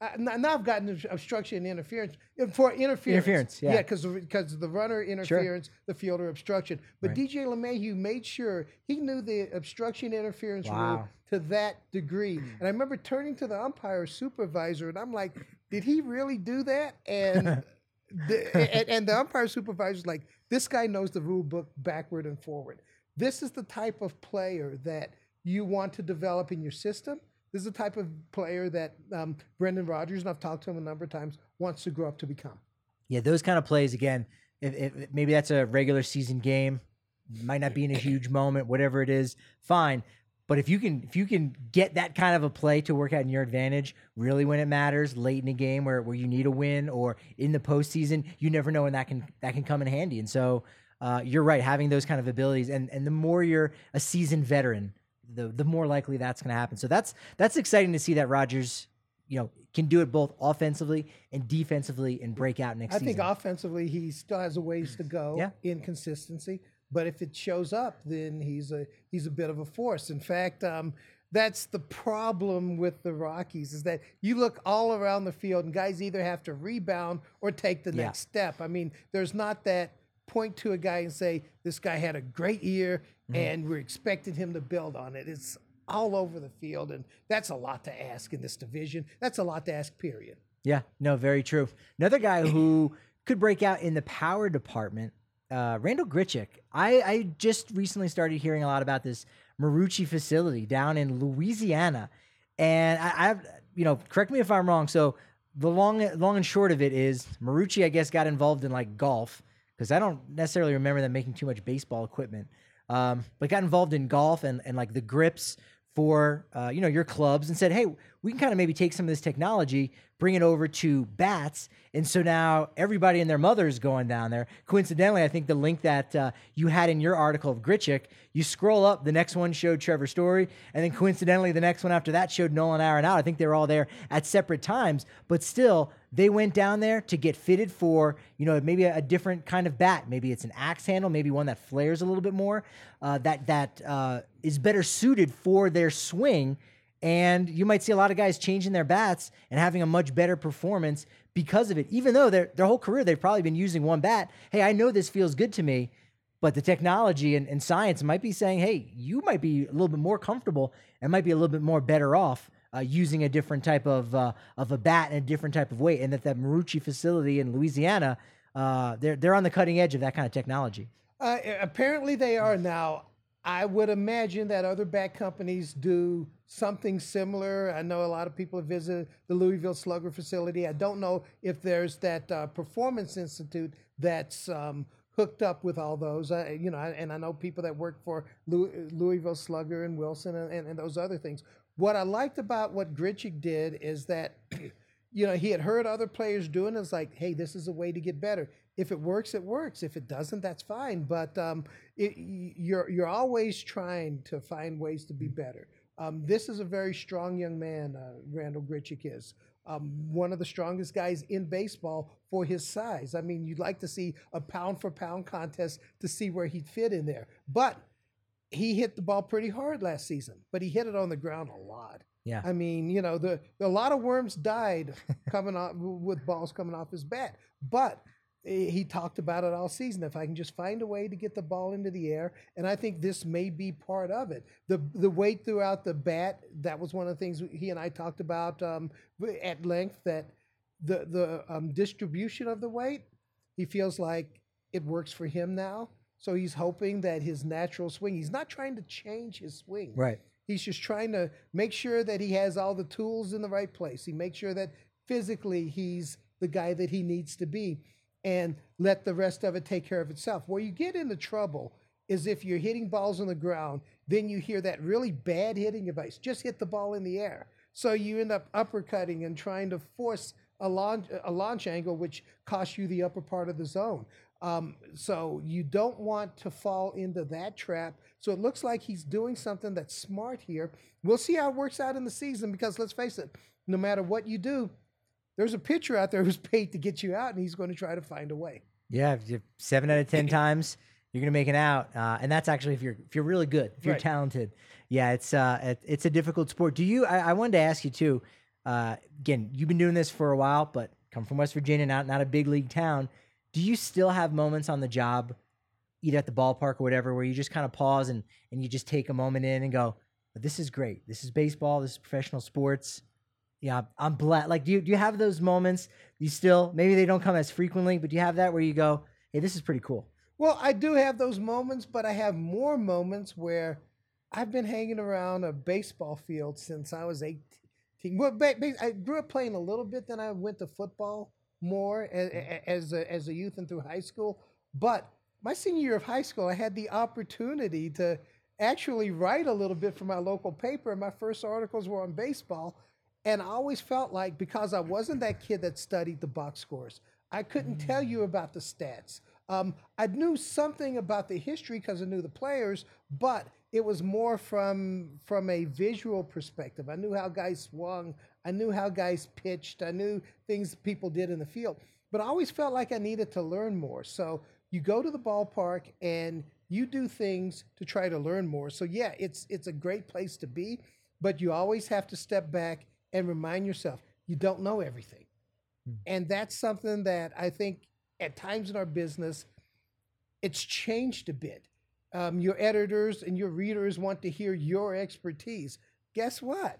Uh, now I've gotten obst- obstruction and interference for interference. Interference, yeah. yeah, because because the runner interference, the fielder obstruction. But Right. DJ LeMahieu made sure he knew the obstruction interference rule to that degree. And I remember turning to the umpire supervisor, and I'm like, "Did he really do that?" And the, and, and the umpire supervisor's like, this guy knows the rule book backward and forward. This is the type of player that you want to develop in your system. This is the type of player that um, Brendan Rodgers, and I've talked to him a number of times, wants to grow up to become. Yeah, those kind of plays again. If, if maybe that's a regular season game, might not be in a huge moment, whatever it is, fine. But if you can, if you can get that kind of a play to work out in your advantage, really when it matters, late in a game where, where you need a win or in the postseason, you never know when that can that can come in handy. And so uh, you're right, having those kind of abilities, and and the more you're a seasoned veteran, the the more likely that's going to happen. So that's that's exciting to see that Rodgers, you know, can do it both offensively and defensively and break out next I season. I think offensively, he still has a ways to go Yeah. in consistency. But if it shows up, then he's a he's a bit of a force. In fact, um, that's the problem with the Rockies is that you look all around the field and guys either have to rebound or take the Yeah. next step. I mean, there's not that point to a guy and say this guy had a great year and we're expecting him to build on it. It's all over the field, and that's a lot to ask in this division. That's a lot to ask. Period. Yeah, no, very true. Another guy who could break out in the power department, uh, Randal Grichuk. I, I just recently started hearing a lot about this Marucci facility down in Louisiana, and I, I've you know, correct me if I'm wrong. So the long long and short of it is Marucci, I guess, got involved in like golf because I don't necessarily remember them making too much baseball equipment, um, but got involved in golf and and like the grips for uh, you know your clubs and said, hey, we can kind of maybe take some of this technology, bring it over to bats, and so now everybody and their mother is going down there. Coincidentally, I think the link that uh, you had in your article of Grichuk, you scroll up, the next one showed Trevor Story, and then coincidentally, the next one after that showed Nolan Arenado. I think they were all there at separate times, but still, they went down there to get fitted for you know maybe a, different kind of bat. Maybe it's an axe handle, maybe one that flares a little bit more, uh, that that uh, is better suited for their swing. And you might see a lot of guys changing their bats and having a much better performance because of it. Even though their their whole career they've probably been using one bat. Hey, I know this feels good to me, but the technology and, and science might be saying, hey, you might be a little bit more comfortable and might be a little bit more better off uh, using a different type of uh, of a bat and a different type of weight. And that that Marucci facility in Louisiana, uh, they're they're on the cutting edge of that kind of technology. Uh, apparently, they are now. I would imagine that other bat companies do something similar. I know a lot of people have visited the Louisville Slugger facility. I don't know if there's that uh, Performance Institute that's um, hooked up with all those. Uh, you know, and I know people that work for Louisville Slugger and Wilson and, and, and those other things. What I liked about what Grichuk did is that, you know, he had heard other players doing it. It's like, hey, this is a way to get better. If it works, it works. If it doesn't, that's fine. But um, it, you're you're always trying to find ways to be better. Um, this is a very strong young man, uh, Randal Grichuk is. Um, one of the strongest guys in baseball for his size. I mean, you'd like to see a pound for pound contest to see where he'd fit in there. But he hit the ball pretty hard last season, but he hit it on the ground a lot. Yeah. I mean, you know, the a lot of worms died coming off with balls coming off his bat, but he talked about it all season. If I can just find a way to get the ball into the air, and I think this may be part of it. The the weight throughout the bat that was one of the things he and I talked about um, at length. That the the um, distribution of the weight, he feels like it works for him now. So he's hoping that his natural swing. He's not trying to change his swing. Right. He's just trying to make sure that he has all the tools in the right place. He makes sure that physically he's the guy that he needs to be and let the rest of it take care of itself. Where you get into trouble is if you're hitting balls on the ground, then you hear that really bad hitting advice just hit the ball in the air. So you end up uppercutting and trying to force a launch, a launch angle, which costs you the upper part of the zone. Um, so you don't want to fall into that trap. So it looks like he's doing something that's smart here. We'll see how it works out in the season because let's face it, no matter what you do, there's a pitcher out there who's paid to get you out, and he's going to try to find a way. Yeah, seven out of ten times you're going to make it out, uh, and that's actually if you're if you're really good, if you're Right. talented. Yeah, it's uh, it, it's a difficult sport. Do you? I, I wanted to ask you too. Uh, again, you've been doing this for a while, but come from West Virginia, not not a big league town. Do you still have moments on the job, either at the ballpark or whatever, where you just kind of pause and and you just take a moment in and go, "This is great. This is baseball. This is professional sports." Yeah, I'm blessed. Like, do you do you have those moments? You still maybe they don't come as frequently, but do you have that where you go, "Hey, this is pretty cool." Well, I do have those moments, but I have more moments where I've been hanging around a baseball field since I was 18. Well, I grew up playing a little bit, then I went to football more a- a- as a, as a youth and through high school. But my senior year of high school, I had the opportunity to actually write a little bit for my local paper, and my first articles were on baseball. And I always felt like because I wasn't that kid that studied the box scores, I couldn't tell you about the stats. Um, I knew something about the history because I knew the players, but it was more from from a visual perspective. I knew how guys swung, I knew how guys pitched, I knew things people did in the field. But I always felt like I needed to learn more. So you go to the ballpark and you do things to try to learn more. So yeah, it's it's a great place to be, but you always have to step back and remind yourself you don't know everything. And that's something that I think at times in our business, it's changed a bit. Um, your editors and your readers want to hear your expertise. Guess what?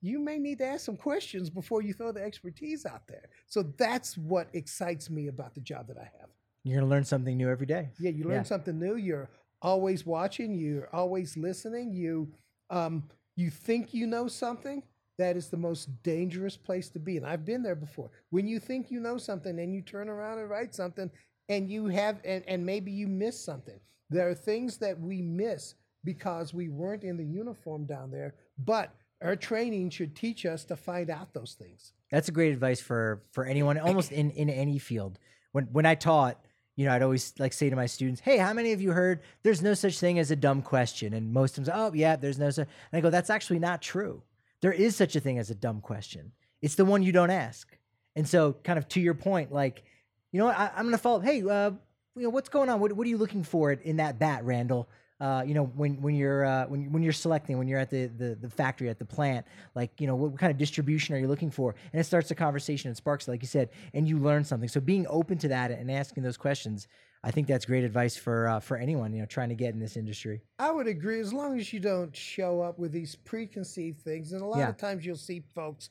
You may need to ask some questions before you throw the expertise out there. So that's what excites me about the job that I have. You're gonna learn something new every day. Yeah, you learn Yeah. something new. You're always watching. You're always listening. You um, you think you know something. That is the most dangerous place to be, and I've been there before. When you think you know something, and you turn around and write something, and you have, and, and maybe you miss something. There are things that we miss because we weren't in the uniform down there. But our training should teach us to find out those things. That's a great advice for for anyone, almost in in any field. When when I taught, you know, I'd always like say to my students, "Hey, how many of you heard there's no such thing as a dumb question?" And most of them say, "Oh, yeah, there's no such." And I go, "That's actually not true. There is such a thing as a dumb question. It's the one you don't ask." And so, kind of to your point, like, you know what, I, I'm going to follow. Hey, uh, you know, what's going on? What what are you looking for in that bat, Randal? Uh, you know, when when you're uh, when when you're selecting, when you're at the, the the factory at the plant, like you know, what, kind of distribution are you looking for? And it starts a conversation and sparks, like you said, and you learn something. So being open to that and asking those questions, I think that's great advice for uh, for anyone you know trying to get in this industry. I would agree as long as you don't show up with these preconceived things. And a lot Yeah. of times you'll see folks,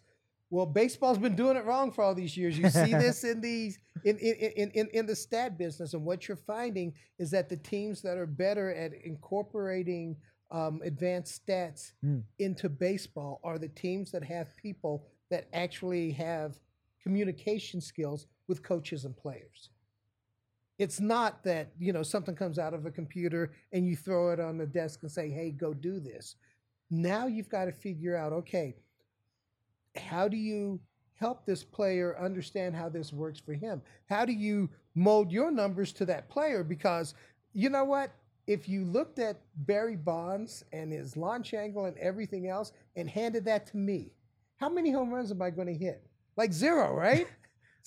well, baseball's been doing it wrong for all these years. You see this in these in in, in, in in the stat business, and what you're finding is that the teams that are better at incorporating um, advanced stats Mm. into baseball are the teams that have people that actually have communication skills with coaches and players. It's not that, you know, something comes out of a computer and you throw it on the desk and say, hey, go do this. Now you've got to figure out, okay, how do you help this player understand how this works for him? How do you mold your numbers to that player? Because you know what? If you looked at Barry Bonds and his launch angle and everything else and handed that to me, how many home runs am I going to hit? Like zero, right?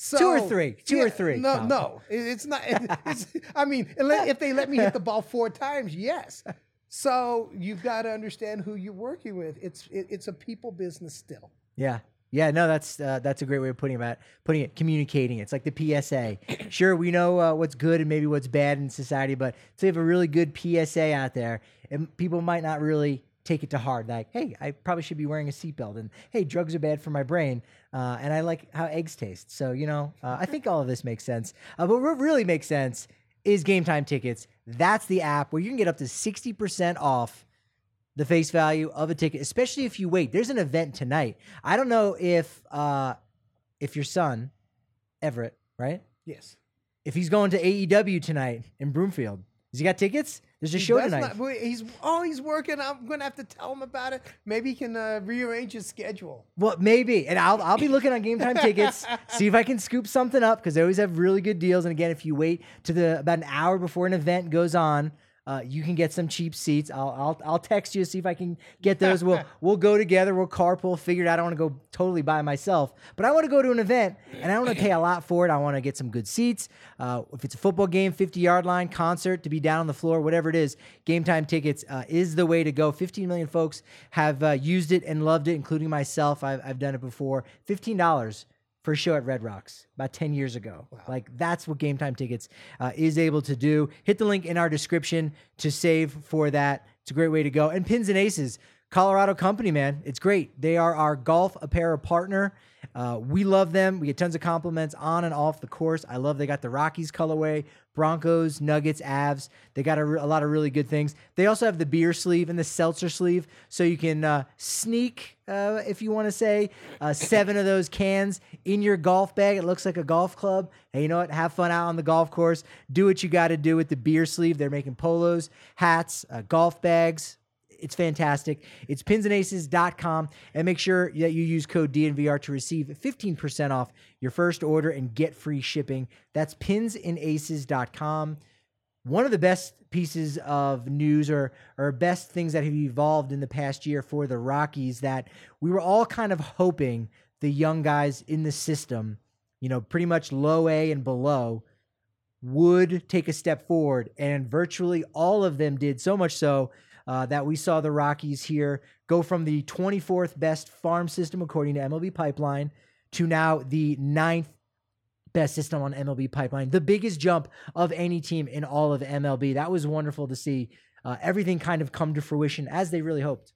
So, Two or three. Two or three, No, Tom. no, it's not. It's, I mean, if they let me hit the ball four times, yes. So you've got to understand who you're working with. It's it, it's a people business still. Yeah. Yeah, no, that's uh, that's a great way of putting about putting it, communicating it. It's like the PSA. sure, we know uh, what's good and maybe what's bad in society, but to have a really good PSA out there, and people might not really take it to heart. Like, hey, I probably should be wearing a seatbelt, and hey, drugs are bad for my brain, uh, and I like how eggs taste. So you know, uh, I think all of this makes sense. Uh, but what really makes sense is Game Time tickets. That's the app where you can get up to sixty percent off the face value of a ticket, especially if you wait. There's an event tonight. I don't know if uh if your son, Everett, right? Yes. If he's going to AEW tonight in Broomfield. Has he got tickets? There's a He show tonight. not- he's oh, he's working. I'm going to have to tell him about it. Maybe he can uh, rearrange his schedule. Well, maybe. And I'll I'll be looking on game time tickets, see if I can scoop something up because they always have really good deals. And again, if you wait to the about an hour before an event goes on, uh, you can get some cheap seats. I'll I'll I'll text you to see if I can get those. We'll we'll go together. We'll carpool. Figure it out. I don't want to go totally by myself, but I want to go to an event and I don't want to pay a lot for it. I want to get some good seats. Uh, if it's a football game, 50 yard line, concert, to be down on the floor, whatever it is, game time tickets uh, is the way to go. 15 million folks have uh, used it and loved it, including myself. I've, I've done it before. $15 for a show at Red Rocks about 10 years ago. Like that's what Game Time Tickets uh, is able to do. Hit the link in our description to save for that. It's a great way to go. And Pins and Aces, Colorado company, man. It's great. They are our golf apparel partner. Uh, we love them. We get tons of compliments on and off the course. I love they got the Rockies colorway, Broncos, Nuggets, Avs. They got a, re- a lot of really good things. They also have the beer sleeve and the seltzer sleeve, so you can uh, sneak, uh, if you want to say, uh, seven of those cans in your golf bag. It looks like a golf club. Hey, you know what? Have fun out on the golf course. Do what you got to do with the beer sleeve. They're making polos, hats, uh, golf bags, it's fantastic. It's pinsandaces.com and make sure that you use code DNVR to receive 15% off your first order and get free shipping. That's pinsandaces.com. One of the best pieces of news or or best things that have evolved in the past year for the Rockies that we were all kind of hoping the young guys in the system, you know, pretty much low A and below would take a step forward and virtually all of them did so much so uh, that we saw the Rockies here go from the 24th best farm system according to MLB Pipeline to now the ninth best system on MLB pipeline, the biggest jump of any team in all of MLB. That was wonderful to see uh, everything kind of come to fruition as they really hoped.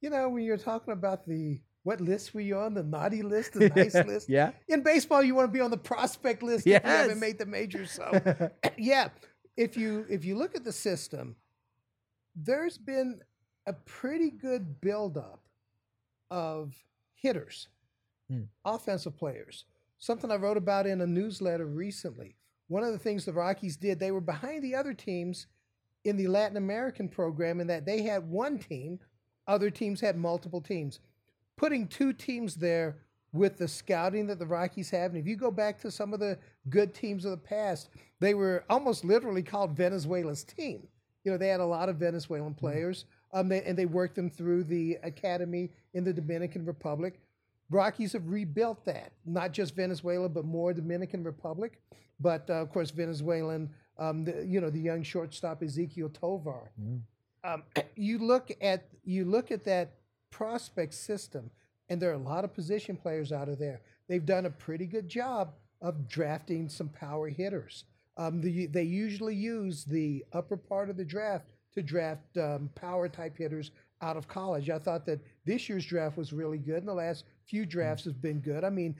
You know, when you're talking about the what list were you on? The naughty list, the nice list. Yeah. In baseball, you want to be on the prospect list if you haven't made the majors. So, yeah, if you if you look at the system, there's been a pretty good buildup of hitters, Hmm. offensive players. Something I wrote about in a newsletter recently. One of the things the Rockies did, they were behind the other teams in the Latin American program in that they had one team, other teams had multiple teams. Putting two teams there with the scouting that the Rockies have, and if you go back to some of the good teams of the past, they were almost literally called Venezuela's team. You know, they had a lot of Venezuelan players, um, they, and they worked them through the academy in the Dominican Republic. Rockies have rebuilt that, not just Venezuela, but more Dominican Republic. But uh, of course, Venezuelan, um, the, you know, the young shortstop Ezequiel Tovar. Um, you look at you look at that prospect system, and there are a lot of position players out of there. They've done a pretty good job of drafting some power hitters. Um, the, they usually use the upper part of the draft to draft um, power type hitters out of college. I thought that this year's draft was really good, and the last few drafts have been good. I mean,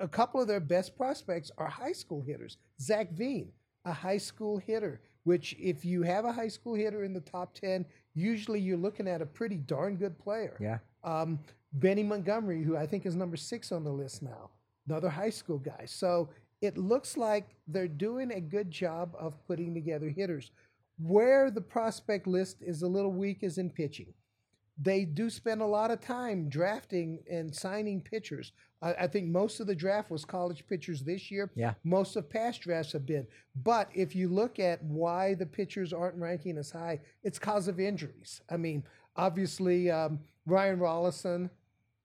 a couple of their best prospects are high school hitters. Zach Veen, a high school hitter, which if you have a high school hitter in the top 10, usually you're looking at a pretty darn good player. Yeah. Um, Benny Montgomery, who I think is number six on the list now, another high school guy. So it looks like they're doing a good job of putting together hitters. Where the prospect list is a little weak is in pitching they do spend a lot of time drafting and signing pitchers. I, I think most of the draft was college pitchers this year. Yeah. Most of past drafts have been. But if you look at why the pitchers aren't ranking as high, it's because of injuries. I mean, obviously, um, Ryan Rollison,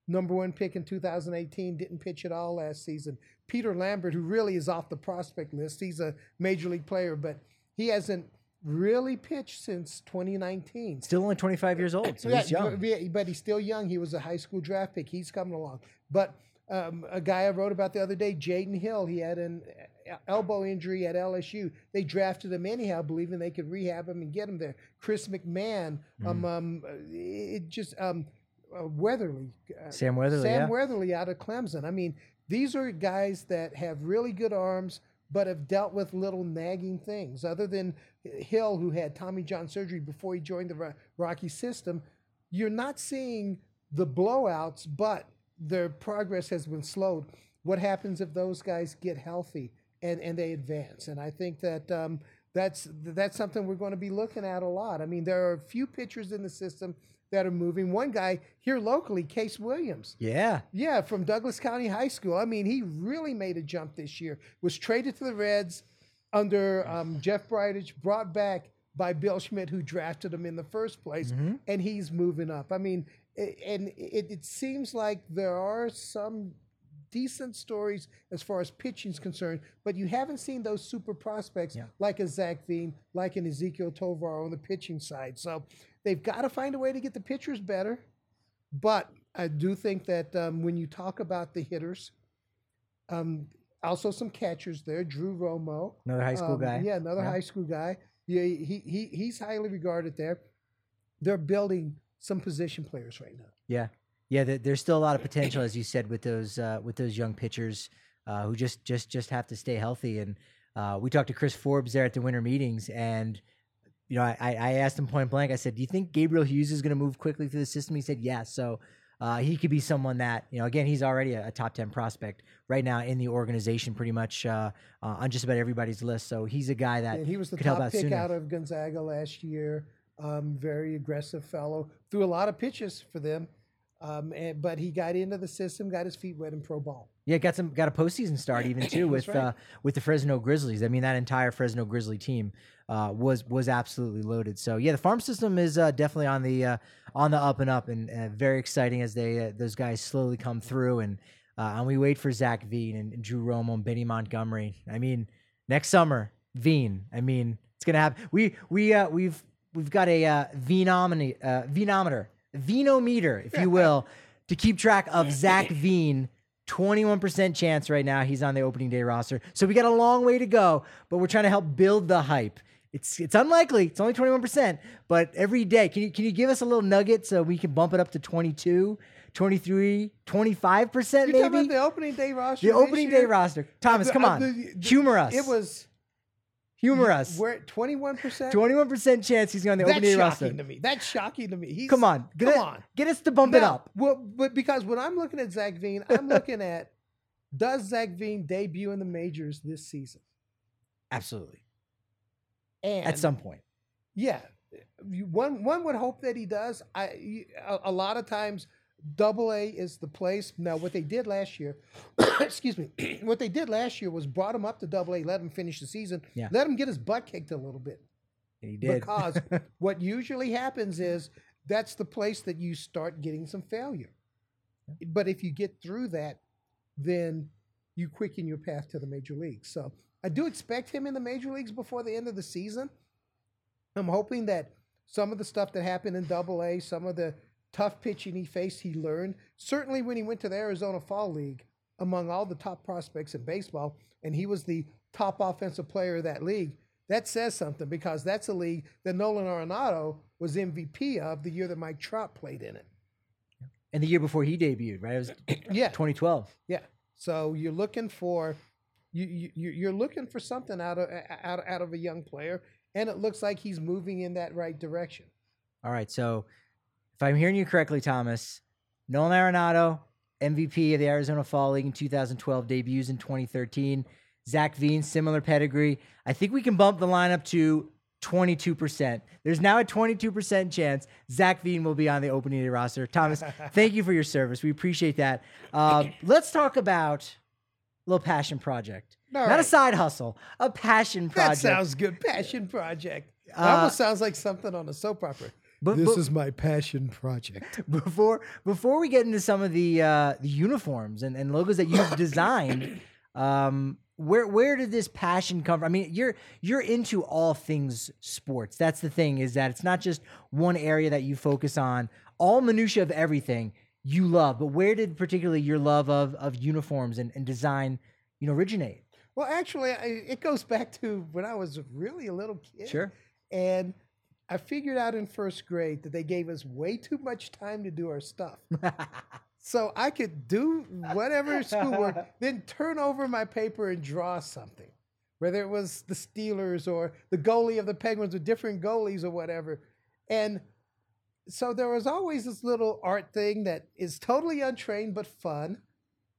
number one pick in 2018, didn't pitch at all last season. Peter Lambert, who really is off the prospect list, he's a major league player, but he hasn't really pitched since 2019. Still only 25 years old, so he's young. but- he's still young. He was a high school draft pick. He's coming along. But um, a guy I wrote about the other day, Jaden Hill, he had an uh, elbow injury at LSU. They drafted him anyhow, believing they could rehab him and get him there. Chris McMahon, Mm. um, um, it just um, uh, Weatherly, uh, Sam Weatherly, Sam yeah. Weatherly out of Clemson. I mean, these are guys that have really good arms, but have dealt with little nagging things. Other than Hill, who had Tommy John surgery before he joined the Rocky system, you're not seeing the blowouts, but their progress has been slowed. What happens if those guys get healthy and, and they advance? And I think that um, that's that's something we're going to be looking at a lot. I mean, there are a few pitchers in the system that are moving. One guy here locally, Case Williams. Yeah. Yeah, from Douglas County High School. I mean, he really made a jump this year. Was traded to the Reds under um, Jeff Bridich, brought back by Bill Schmidt, who drafted him in the first place, and he's moving up. I mean, and it, it seems like there are some decent stories as far as pitching is concerned, but you haven't seen those super prospects Yeah. like a Zach Veen, like an Ezequiel Tovar on the pitching side. So they've got to find a way to get the pitchers better. But I do think that um, when you talk about the hitters, um, also some catchers there. Drew Romo, Another high school um, guy. yeah, another Yeah. high school guy. Yeah, he, he he's highly regarded there. They're building some position players right now. Yeah, yeah. There's still a lot of potential, as you said, with those uh, with those young pitchers uh, who just just just have to stay healthy. And uh, we talked to Chris Forbes there at the winter meetings, and you know, I, I asked him point blank. I said, "Do you think Gabriel Hughes is going to move quickly through the system?" He said, "Yes." So. Uh, he could be someone that you know. Again, he's already a, a top ten prospect right now in the organization, pretty much uh, uh, on just about everybody's list. So he's a guy that And he was the top pick sooner. out of Gonzaga last year. Um, very aggressive fellow. Threw a lot of pitches for them. Um, and, but he got into the system, got his feet wet in pro ball. Yeah, got some got a postseason start even too with right. uh, with the Fresno Grizzlies. I mean, that entire Fresno Grizzly team uh, was was absolutely loaded. So yeah, the farm system is uh, definitely on the uh, on the up and up, and uh, very exciting as they uh, those guys slowly come through, and uh, and we wait for Zach Veen and, Drew Romo and Benny Montgomery. I mean, next summer, Veen. I mean, it's gonna happen. we we uh, we've we've got a uh, Venomini, uh, Venometer, Venometer, if you will, to keep track of Zach Veen 21% chance right now he's on the opening day roster. So we got a long way to go, but we're trying to help build the hype. It's it's unlikely. It's only 21%, but every day, can you can you give us a little nugget so we can bump it up to 22, 23, 25% You're maybe? talking about the opening day roster. The opening day roster. Thomas, The- come on. the- the- Humor us. It was Humor us. We're at 21%. 21% chance he's on the That's opening shocking roster. to me. That's shocking to me. He's, Come on. Get come it- on. Get us to bump it up. Well, but because when I'm looking at Zach Veen, I'm looking at does Zach Veen debut in the majors this season? Absolutely. And At some point. yeah, one one would hope that he does. I a, a lot of times, Double A is the place. Now, what they did last year, excuse me, what they did last year was brought him up to Double A, let him finish the season, Yeah. let him get his butt kicked a little bit. And he did. Because what usually happens is that's the place that you start getting some failure. But if you get through that, then you quicken your path to the major leagues. So I do expect him in the major leagues before the end of the season. I'm hoping that some of the stuff that happened in Double A, some of the tough pitching he faced, he learned. Certainly when he went to the Arizona Fall League, among all the top prospects in baseball, and he was the top offensive player of that league. That says something because that's a league that Nolan Arenado was MVP of the year that Mike Trout played in it. and the year before he debuted, right? It was Yeah, 2012. yeah. So you're looking for you, you you- you're looking for something out of out out of a young player, and it looks like he's moving in that right direction. All right. So I'm hearing you correctly, Thomas, Nolan Arenado, MVP of the Arizona Fall League in 2012, debuts in 2013. Zach Veen, similar pedigree. I think we can bump the lineup to 22%. There's now a 22% chance Zach Veen will be on the opening day roster. Thomas, thank you for your service. We appreciate that. Uh, let's talk about a little passion project. All Not a side hustle, a passion project. That sounds good. Passion project. That Uh, almost sounds like something on a soap opera. But- this but- is my passion project. before before we get into some of the uh, the uniforms and, and logos that you've designed, um, where where did this passion come from? I mean, you're you're into all things sports. That's the thing is that it's not just one area that you focus on. All minutia of everything you love, but where did particularly your love of of uniforms and, and design, you know, originate? Well, actually, I, it goes back to when I was really a little kid. Sure. And I figured out in first grade that they gave us way too much time to do our stuff. so I could do whatever schoolwork, then turn over my paper and draw something, whether it was the Steelers or the goalie of the Penguins or different goalies or whatever. And so there was always this little art thing that is totally untrained but fun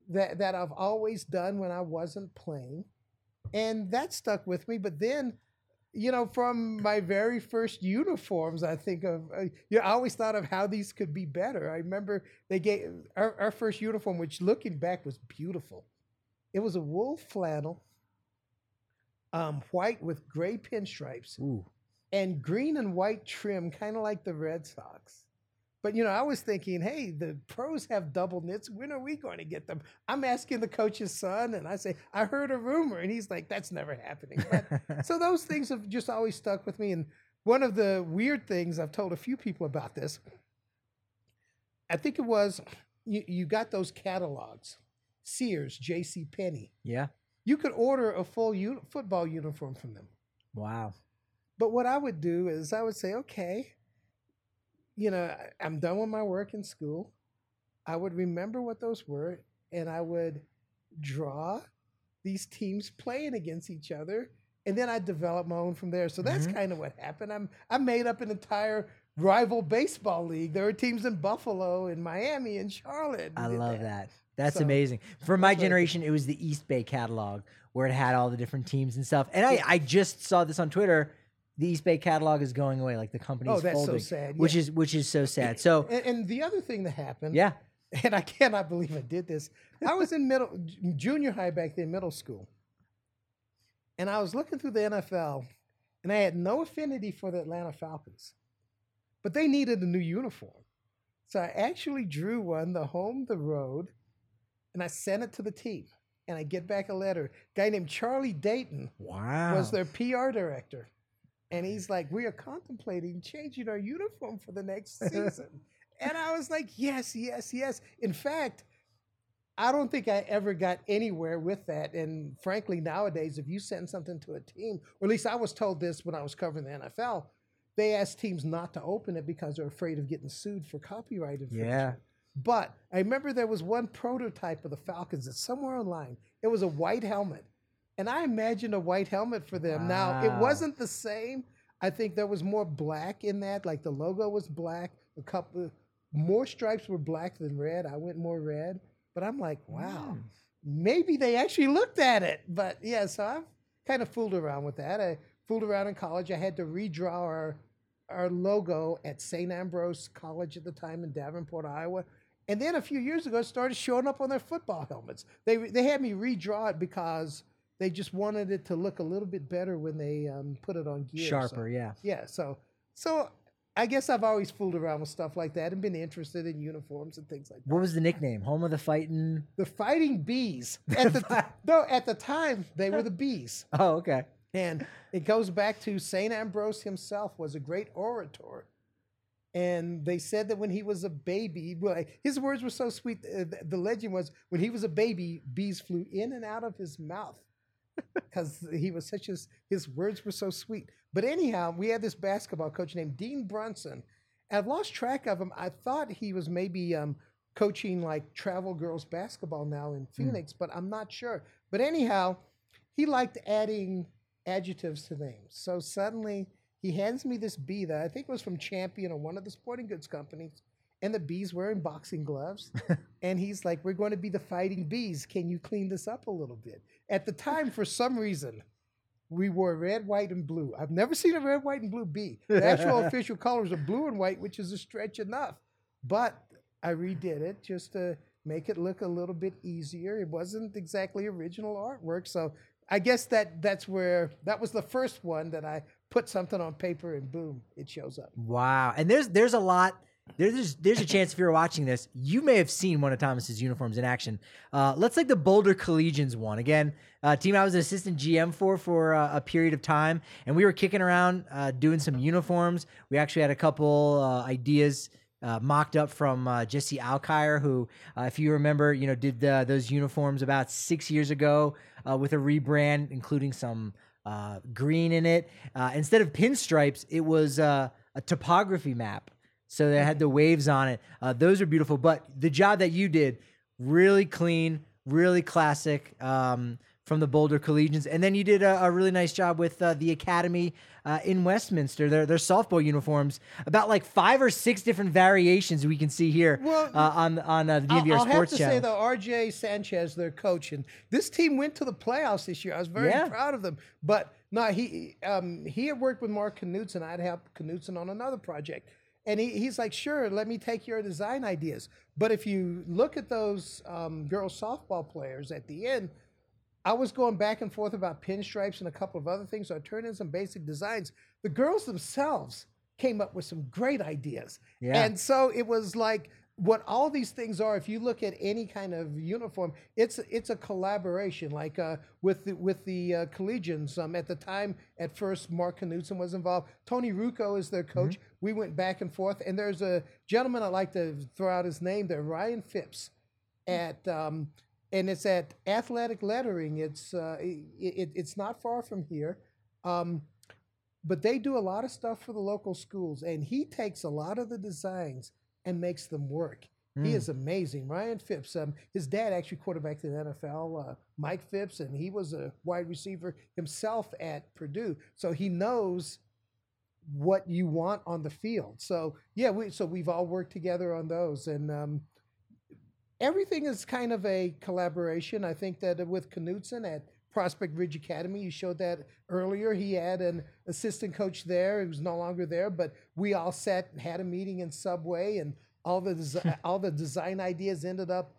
that, that I've always done when I wasn't playing. And that stuck with me. But then you know, from my very first uniforms, I think of, uh, yeah, I always thought of how these could be better. I remember they gave our, our first uniform, which looking back was beautiful. It was a wool flannel, um, white with gray pinstripes, Ooh, and green and white trim, kind of like the Red Sox. But you know, I was thinking, hey, the pros have double knits. When are we going to get them? I'm asking the coach's son, and I say, I heard a rumor, and he's like, that's never happening. But so those things have just always stuck with me. And one of the weird things I've told a few people about this, I think it was you, you got those catalogs, Sears, J.C. Penney. yeah. You could order a full uni- football uniform from them. Wow. But what I would do is I would say, okay, you know, I'm done with my work in school. I would remember what those were, and I would draw these teams playing against each other, and then I develop my own from there. So that's Mhm. kind of what happened. I'm I made up an entire rival baseball league. There were teams in Buffalo, and Miami, and Charlotte. I love that. That's So, amazing. For my that's what I did. generation, it was the East Bay catalog where it had all the different teams and stuff. And I, I just saw this on Twitter. The East Bay catalog is going away, like the company's Oh, that's so folding, sad, which is which is so sad. So And, and the other thing that happened, yeah, and I cannot believe I did this. I was in middle, junior high back then, middle school, and I was looking through the NFL, and I had no affinity for the Atlanta Falcons, but they needed a new uniform, so I actually drew one, the home, the road, and I sent it to the team, and I get back a letter. guy named Charlie Dayton wow. was their PR director. And he's like, We are contemplating changing our uniform for the next season. and I was like, Yes, yes, yes. In fact, I don't think I ever got anywhere with that. And frankly, nowadays, if you send something to a team, or at least I was told this when I was covering the NFL, they ask teams not to open it because they're afraid of getting sued for copyright infringement. Yeah. But I remember there was one prototype of the Falcons that somewhere online. It was a white helmet. And I imagined a white helmet for them. Now, it wasn't the same. I think there was more black in that. Like the logo was black. A couple more stripes were black than red. I went more red. But I'm like, wow, hmm. maybe they actually looked at it. But yeah, so I've kind of fooled around with that. I fooled around in college. I had to redraw our our logo at St. Ambrose College at the time in Davenport, Iowa. And then a few years ago, it started showing up on their football helmets. They they had me redraw it because they just wanted it to look a little bit better when they um, put it on gear. So- Sharper, yeah. yeah, so so I guess I've always fooled around with stuff like that and been interested in uniforms and things like that. What was the nickname? Home of the Fighting. The Fighting Bees. At the no, at the time they were the bees. Oh, okay. And it goes back to St. Ambrose himself was a great orator. And they said that when he was a baby, well, his words were so sweet. uh, the legend was when he was a baby, bees flew in and out of his mouth because he was such as his words were so sweet. But anyhow, we had this basketball coach named Dean Brunson. And I've lost track of him. I thought he was maybe um, coaching like travel girls basketball now in Phoenix, but I'm not sure. But anyhow, he liked adding adjectives to names. So suddenly he hands me this B that I think was from Champion or one of the sporting goods companies. And the bee's wearing boxing gloves. and he's like, We're going to be the fighting bees. Can you clean this up a little bit? At the time, for some reason, we wore red, white, and blue. I've never seen a red, white, and blue bee. The actual official colors are blue and white, which is a stretch enough. But I redid it just to make it look a little bit easier. It wasn't exactly original artwork, so I guess that that's where that was the first one that I put something on paper and boom, it shows up. Wow. And there's there's a lot. There's there's a chance if you're watching this, you may have seen one of Thomas's uniforms in action. Uh, let's take the Boulder Collegians one again. Uh, team I was an assistant GM for for uh, a period of time, and we were kicking around uh, doing some uniforms. We actually had a couple uh, ideas. Uh, mocked up from Jesse Alkire, who, if you remember, you know, did uh, those uniforms about six years ago with a rebrand, including some green in it. Instead of pinstripes, it was a topography map. So they had the waves on it. Uh, those are beautiful. But the job that you did, really clean, really classic um, from the Boulder Collegians. And then you did a, a really nice job with uh, the Academy uh, in Westminster, their, their softball uniforms. About like five or six different variations we can see here Well, uh, on, on uh, the I'll, DNVR I'll have to channel. say though, R.J. Sanchez, their coach, and this team went to the playoffs this year. I was very Yeah. proud of them. But no, he um, he had worked with Mark Knutson. I'd helped Knutson on another project, and he, he's like, "Sure, let me take your design ideas." But if you look at those um, girls softball players at the end, I was going back and forth about pinstripes and a couple of other things. So I turned in some basic designs. The girls themselves came up with some great ideas. Yeah. And so it was like what all these things are. If you look at any kind of uniform, it's it's a collaboration. Like uh, with the, with the uh, collegians, um, at the time, at first, Mark Knudsen was involved. Tony Rucco is their coach. We went back and forth. And there's a gentleman I like to throw out his name there, Ryan Phipps, at um, and it's at Athletic Lettering. It's uh, it, it, it's not far from here, um, but they do a lot of stuff for the local schools, and he takes a lot of the designs and makes them work. He is amazing, Ryan Phipps. Um, his dad actually quarterbacked in the NFL, uh, Mike Phipps, and he was a wide receiver himself at Purdue, so he knows what you want on the field. So yeah, we so we've all worked together on those, and um, everything is kind of a collaboration. I think that with Knutson at Prospect Ridge Academy, you showed that earlier. He had an assistant coach there who's no longer there, but we all sat and had a meeting in Subway, and all the desi- all the design ideas ended up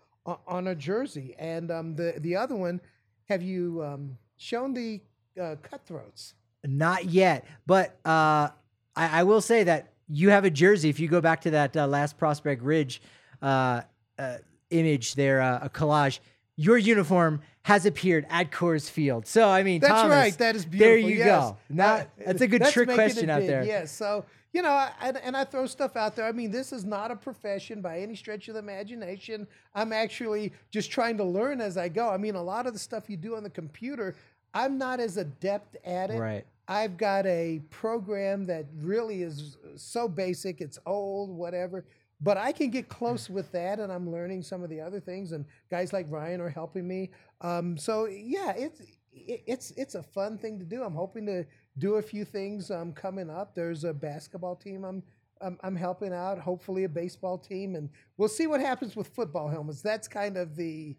on a jersey. And um, the the other one, have you um, shown the uh, cutthroats? Not yet, but uh, I, I will say that you have a jersey. If you go back to that uh, last Prospect Ridge uh, uh, image there, uh, a collage, your uniform has appeared at Coors Field. So I mean, That's Thomas, right. That is beautiful. There you yes. go. Now, that's a good that's trick question out big, there. Yes. So you know, I, and, and I throw stuff out there. I mean, this is not a profession by any stretch of the imagination. I'm actually just trying to learn as I go. I mean, a lot of the stuff you do on the computer, I'm not as adept at it. Right. I've got a program that really is so basic, it's old, whatever. But I can get close with that, and I'm learning some of the other things. And guys like Ryan are helping me. Um, so yeah, it's it, it's it's a fun thing to do. I'm hoping to do a few things um, coming up. There's a basketball team I'm, I'm I'm helping out. Hopefully, a baseball team, and we'll see what happens with football helmets. That's kind of the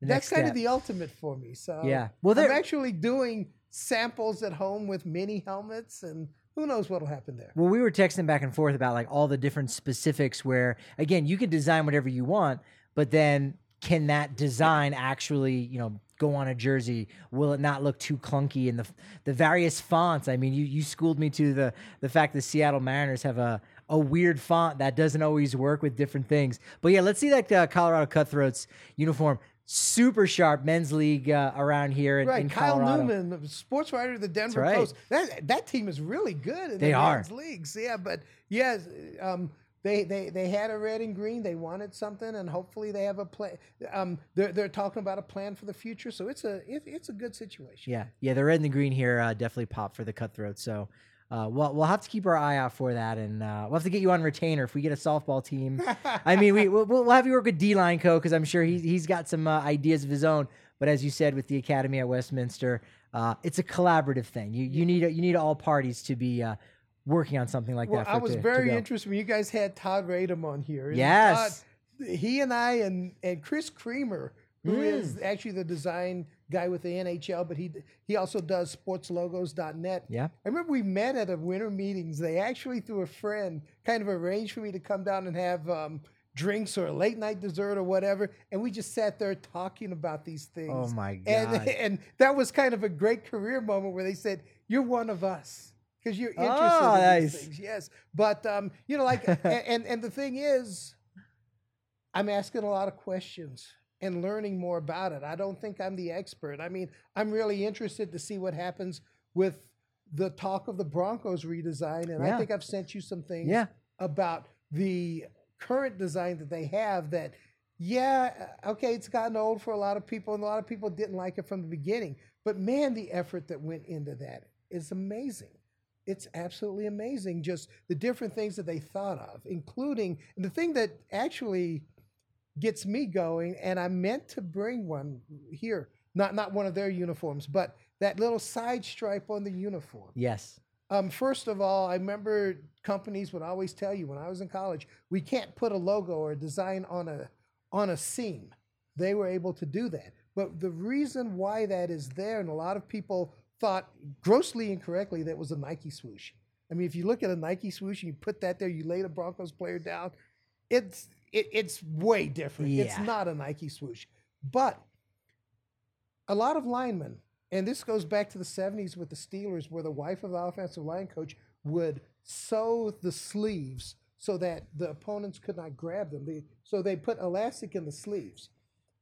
The that's next kind of the ultimate for me. So Yeah. Well, I'm there- actually doing samples at home with mini helmets, and who knows what'll happen there. Well, we were texting back and forth about like all the different specifics where again, you can design whatever you want, but then can that design actually, you know, go on a jersey? Will it not look too clunky in the the various fonts? I mean, you you schooled me to the the fact the Seattle Mariners have a a weird font that doesn't always work with different things. But yeah, let's see that uh, Colorado Cutthroats uniform. Super sharp men's league uh, around here in, Right, in Kyle Colorado. Newman, sports writer of the Denver right. Post. That that team is really good in They the are. men's leagues. Yeah, but yes, um, they, they they had a red and green. They wanted something, and hopefully they have a plan. Um, they're they're talking about a plan for the future. So it's a it, it's a good situation. Yeah, yeah, the red and the green here uh, definitely pop for the cutthroat. So uh, we'll we'll have to keep our eye out for that, and uh, we'll have to get you on retainer if we get a softball team. I mean, we we'll, we'll have you work with D Line Co because I'm sure he's he's got some uh, ideas of his own. But as you said with the academy at Westminster, uh, it's a collaborative thing. You you need you need all parties to be uh, working on something like Well, that. for I was to- to very go. interested when you guys had Todd Radom on here. Yes. Todd, he and I and and Chris Creamer, who Mm. is actually the design guy with the NHL, but he he also does sportslogos.net. Yeah. I remember we met at a winter meetings. They actually, through a friend, kind of arranged for me to come down and have um, drinks or a late night dessert or whatever, and we just sat there talking about these things. Oh my God. and that was kind of a great career moment where they said, "You're one of us." Because you're interested Oh, in nice. these things, yes. But um, you know, like, a- and and the thing is, I'm asking a lot of questions and learning more about it. I don't think I'm the expert. I mean, I'm really interested to see what happens with the talk of the Broncos redesign, and Yeah. I think I've sent you some things Yeah. about the current design that they have. That, yeah, okay, it's gotten old for a lot of people, and a lot of people didn't like it from the beginning. But man, the effort that went into that is amazing. It's absolutely amazing, just the different things that they thought of, including the thing that actually gets me going, and I meant to bring one here, not not one of their uniforms, but that little side stripe on the uniform. Yes. Um, first of all, I remember companies would always tell you when I was in college, we can't put a logo or a design on a on a seam. They were able to do that. But the reason why that is there, and a lot of people thought grossly incorrectly that was a Nike swoosh. I mean, if you look at a Nike swoosh and you put that there, you lay the Broncos player down, it's it, it's way different. It's not a Nike swoosh. But a lot of linemen, and this goes back to the 70s with the Steelers, where the wife of the offensive line coach would sew the sleeves so that the opponents could not grab them. They, so they put elastic in the sleeves.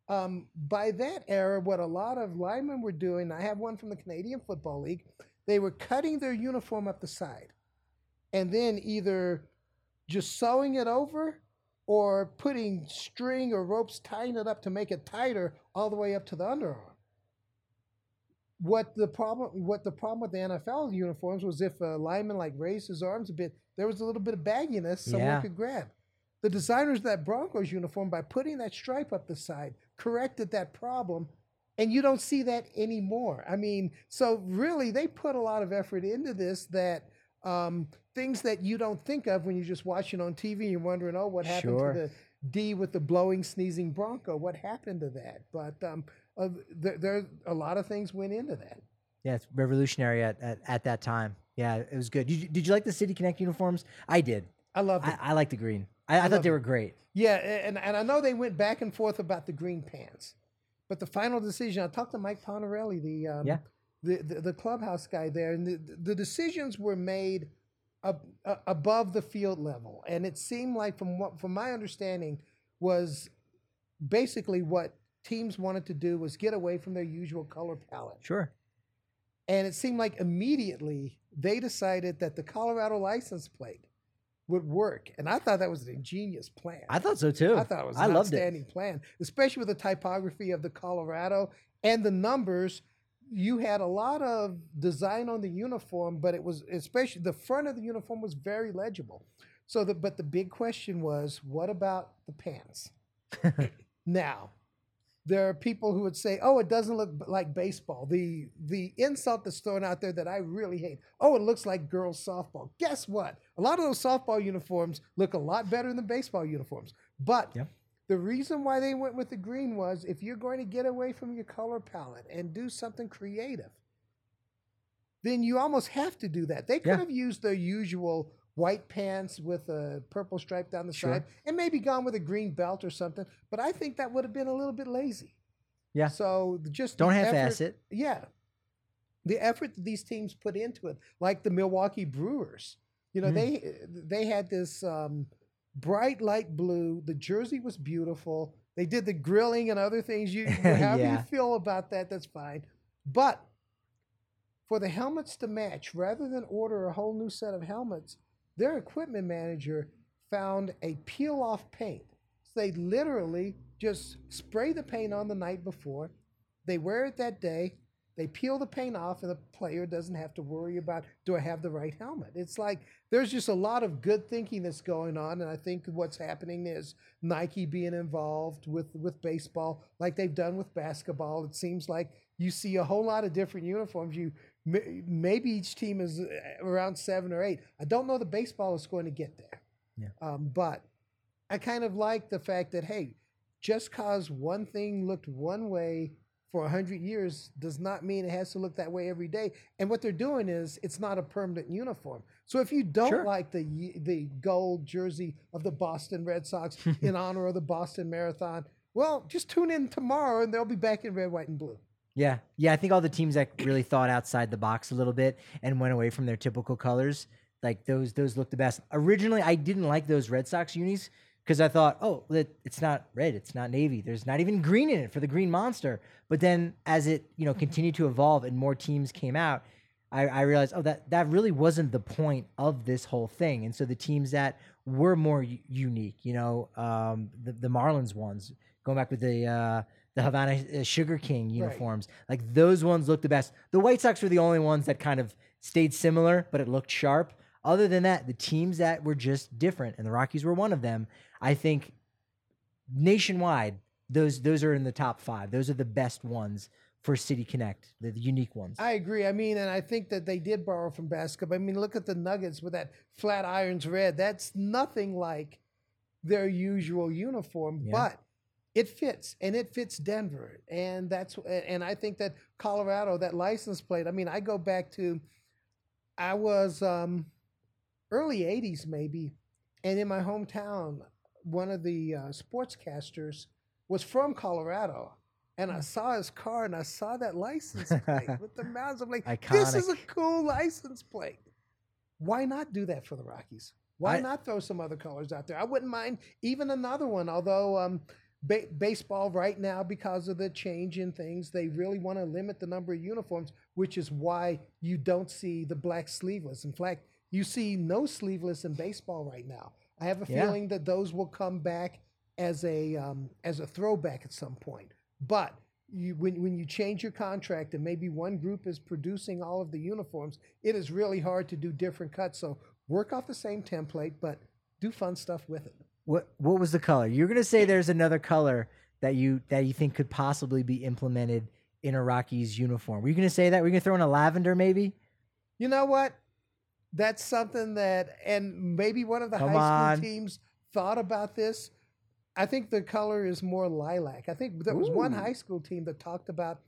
Um, by that era, what a lot of linemen were doing, I have one from the Canadian Football League, they were cutting their uniform up the side and then either just sewing it over or putting string or ropes tying it up to make it tighter all the way up to the underarm. What the problem what the problem with the NFL uniforms was if a lineman like raised his arms a bit, there was a little bit of bagginess someone Yeah. could grab. The designers of that Broncos uniform, by putting that stripe up the side, corrected that problem, and you don't see that anymore. I mean, so really, they put a lot of effort into this. That um, things that you don't think of when you're just watching on TV, and you're wondering, oh, what happened Sure. to the D with the blowing, sneezing Bronco? What happened to that? But um, uh, there, there, a lot of things went into that. Yeah, it's revolutionary at, at, at that time. Yeah, it was good. Did you, did you like the City Connect uniforms? I did. I loved it. I, I like the green. I, I, thought they were great. Yeah, and, and I know they went back and forth about the green pants, but the final decision. I talked to Mike Ponarelli, the um, Yeah. The, the the clubhouse guy there, and the, the decisions were made ab- uh, above the field level, and it seemed like, from what from my understanding, was basically what teams wanted to do was get away from their usual color palette. Sure. And it seemed like immediately they decided that the Colorado license plate would work. And I thought that was an ingenious plan. I thought so too. I thought it was I an loved it. outstanding plan, especially with the typography of the Colorado and the numbers. You had a lot of design on the uniform, but it was especially the front of the uniform was very legible. So, the, but the big question was, what about the pants? now, there are people who would say, "Oh, it doesn't look like baseball." The the insult that's thrown out there that I really hate. Oh, it looks like girls softball. Guess what? A lot of those softball uniforms look a lot better than baseball uniforms. But Yep. The reason why they went with the green was if you're going to get away from your color palette and do something creative, then you almost have to do that. They could Yeah. have used their usual white pants with a purple stripe down the Sure. side and maybe gone with a green belt or something, but I think that would have been a little bit lazy. Yeah. So just Don't half-ass effort- it. Yeah. The effort that these teams put into it, like the Milwaukee Brewers, you know, Mhm. they they had this um, bright light blue. The jersey was beautiful. They did the grilling and other things. You however Yeah. you feel about that, that's fine. But for the helmets to match, rather than order a whole new set of helmets, their equipment manager found a peel off paint. So they literally just spray the paint on the night before. They wear it that day. They peel the paint off, and the player doesn't have to worry about do I have the right helmet. It's like there's just a lot of good thinking that's going on, and I think what's happening is Nike being involved with with baseball, like they've done with basketball. It seems like you see a whole lot of different uniforms. You maybe each team is uh, around seven or eight. I don't know the baseball is going to get there. Yeah. Um, but I kind of like the fact that hey, just cause one thing looked one way for a hundred years does not mean it has to look that way every day. And what they're doing is it's not a permanent uniform. So if you don't Sure. like the the gold jersey of the Boston Red Sox in honor of the Boston Marathon, well, just tune in tomorrow and they'll be back in red, white, and blue. Yeah, yeah. I think all the teams that really thought outside the box a little bit and went away from their typical colors, like those, those look the best. Originally, I didn't like those Red Sox unis because I thought, oh, it, it's not red, it's not navy. There's not even green in it for the Green Monster. But then, as it you know continued to evolve and more teams came out, I, I realized, oh, that that really wasn't the point of this whole thing. And so the teams that were more u- unique, you know, um, the the Marlins ones, going back with the uh, the Havana uh, Sugar King uniforms, like those ones looked the best. The White Sox were the only ones that kind of stayed similar, but it looked sharp. Other than that, the teams that were just different, and the Rockies were one of them. I think nationwide, those those are in the top five. Those are the best ones for City Connect, the, the unique ones. I agree. I mean, and I think that they did borrow from basketball. I mean, look at the Nuggets with that Flatirons red. That's nothing like their usual uniform, Yeah. but it fits and it fits Denver. And that's and I think that Colorado, that license plate. I mean, I go back to I was um early 80s maybe, and in my hometown, one of the uh, sportscasters was from Colorado. And I saw his car and I saw that license plate with the mounds. I'm like, this is a cool license plate. Why not do that for the Rockies? Why I- not throw some other colors out there? I wouldn't mind even another one, although um, ba- baseball right now, because of the change in things, they really want to limit the number of uniforms, which is why you don't see the black sleeveless. In fact, you see no sleeveless in baseball right now. I have a Yeah. feeling that those will come back as a um, as a throwback at some point. But you, when when you change your contract and maybe one group is producing all of the uniforms, it is really hard to do different cuts. So work off the same template, but do fun stuff with it. What what was the color? You're gonna say there's another color that you that you think could possibly be implemented in a Rockies uniform. Were you gonna say that? Were you gonna throw in a lavender maybe? You know what? That's something that, and maybe one of the Come high on. school teams thought about this. I think the color is more lilac. I think there was one high school team that talked about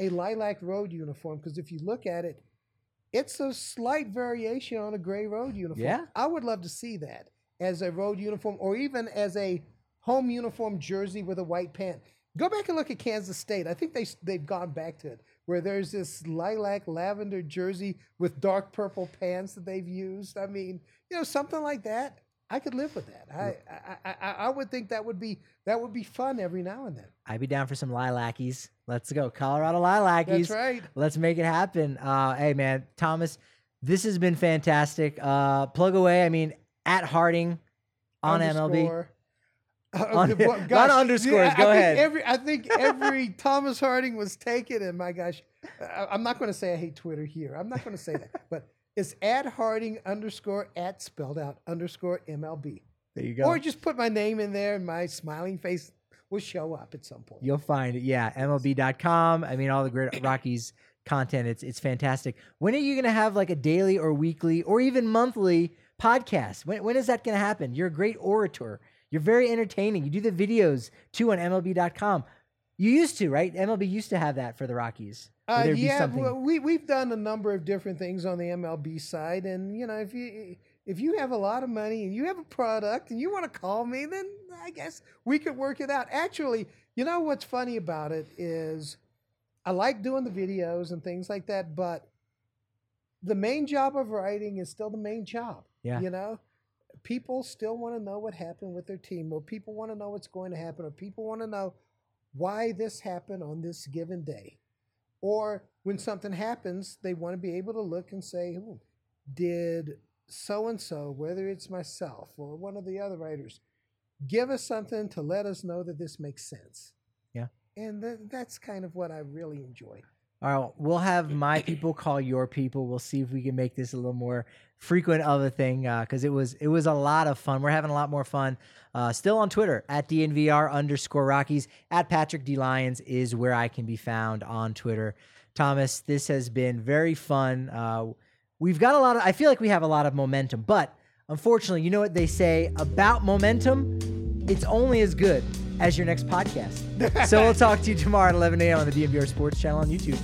a lilac road uniform because if you look at it, it's a slight variation on a gray road uniform. Yeah. I would love to see that as a road uniform or even as a home uniform jersey with a white pant. Go back and look at Kansas State. I think they they've gone back to it where there's this lilac lavender jersey with dark purple pants that they've used. I mean, you know, something like that. I could live with that. I, I, I, I would think that would be that would be fun every now and then. I'd be down for some lilackies. Let's go, Colorado lilackies. That's right. Let's make it happen. Uh, hey man, Thomas, this has been fantastic. Uh, plug away. I mean, at Harding on MLB. Uh, On- the- a lot of gosh, underscores. I Go think ahead. Every, I think every Thomas Harding was taken, and my gosh, I, I'm not going to say I hate Twitter here. I'm not going to say that, but it's at Harding underscore at spelled out underscore MLB, There you go. or just put my name in there, and my smiling face will show up at some point. You'll find it. Yeah, MLB.com. I mean, all the great Rockies content. It's it's fantastic. When are you going to have like a daily or weekly or even monthly podcast? When when is that going to happen? You're a great orator. You're very entertaining. You do the videos too on MLB.com. You used to, right? MLB used to have that for the Rockies. Uh, yeah, we we've done a number of different things on the MLB side, and you know, if you if you have a lot of money and you have a product and you want to call me, then I guess we could work it out. Actually, you know what's funny about it is, I like doing the videos and things like that, but the main job of writing is still the main job. Yeah. you know. People still want to know what happened with their team, or people want to know what's going to happen, or people want to know why this happened on this given day. Or when something happens, they want to be able to look and say, did so and so, whether it's myself or one of the other writers, give us something to let us know that this makes sense? Yeah. And th- that's kind of what I really enjoy. All right, we'll have my people call your people. We'll see if we can make this a little more frequent of a thing because it was it was a lot of fun. We're having a lot more fun. Uh, still on Twitter at DNVR underscore Rockies at Patrick D Lyons is where I can be found on Twitter. Thomas, this has been very fun. Uh, we've got a lot of. I feel like we have a lot of momentum, but unfortunately, you know what they say about momentum? It's only as good as your next podcast. so we'll talk to you tomorrow at 11 a.m. on the DNVR Sports Channel on YouTube.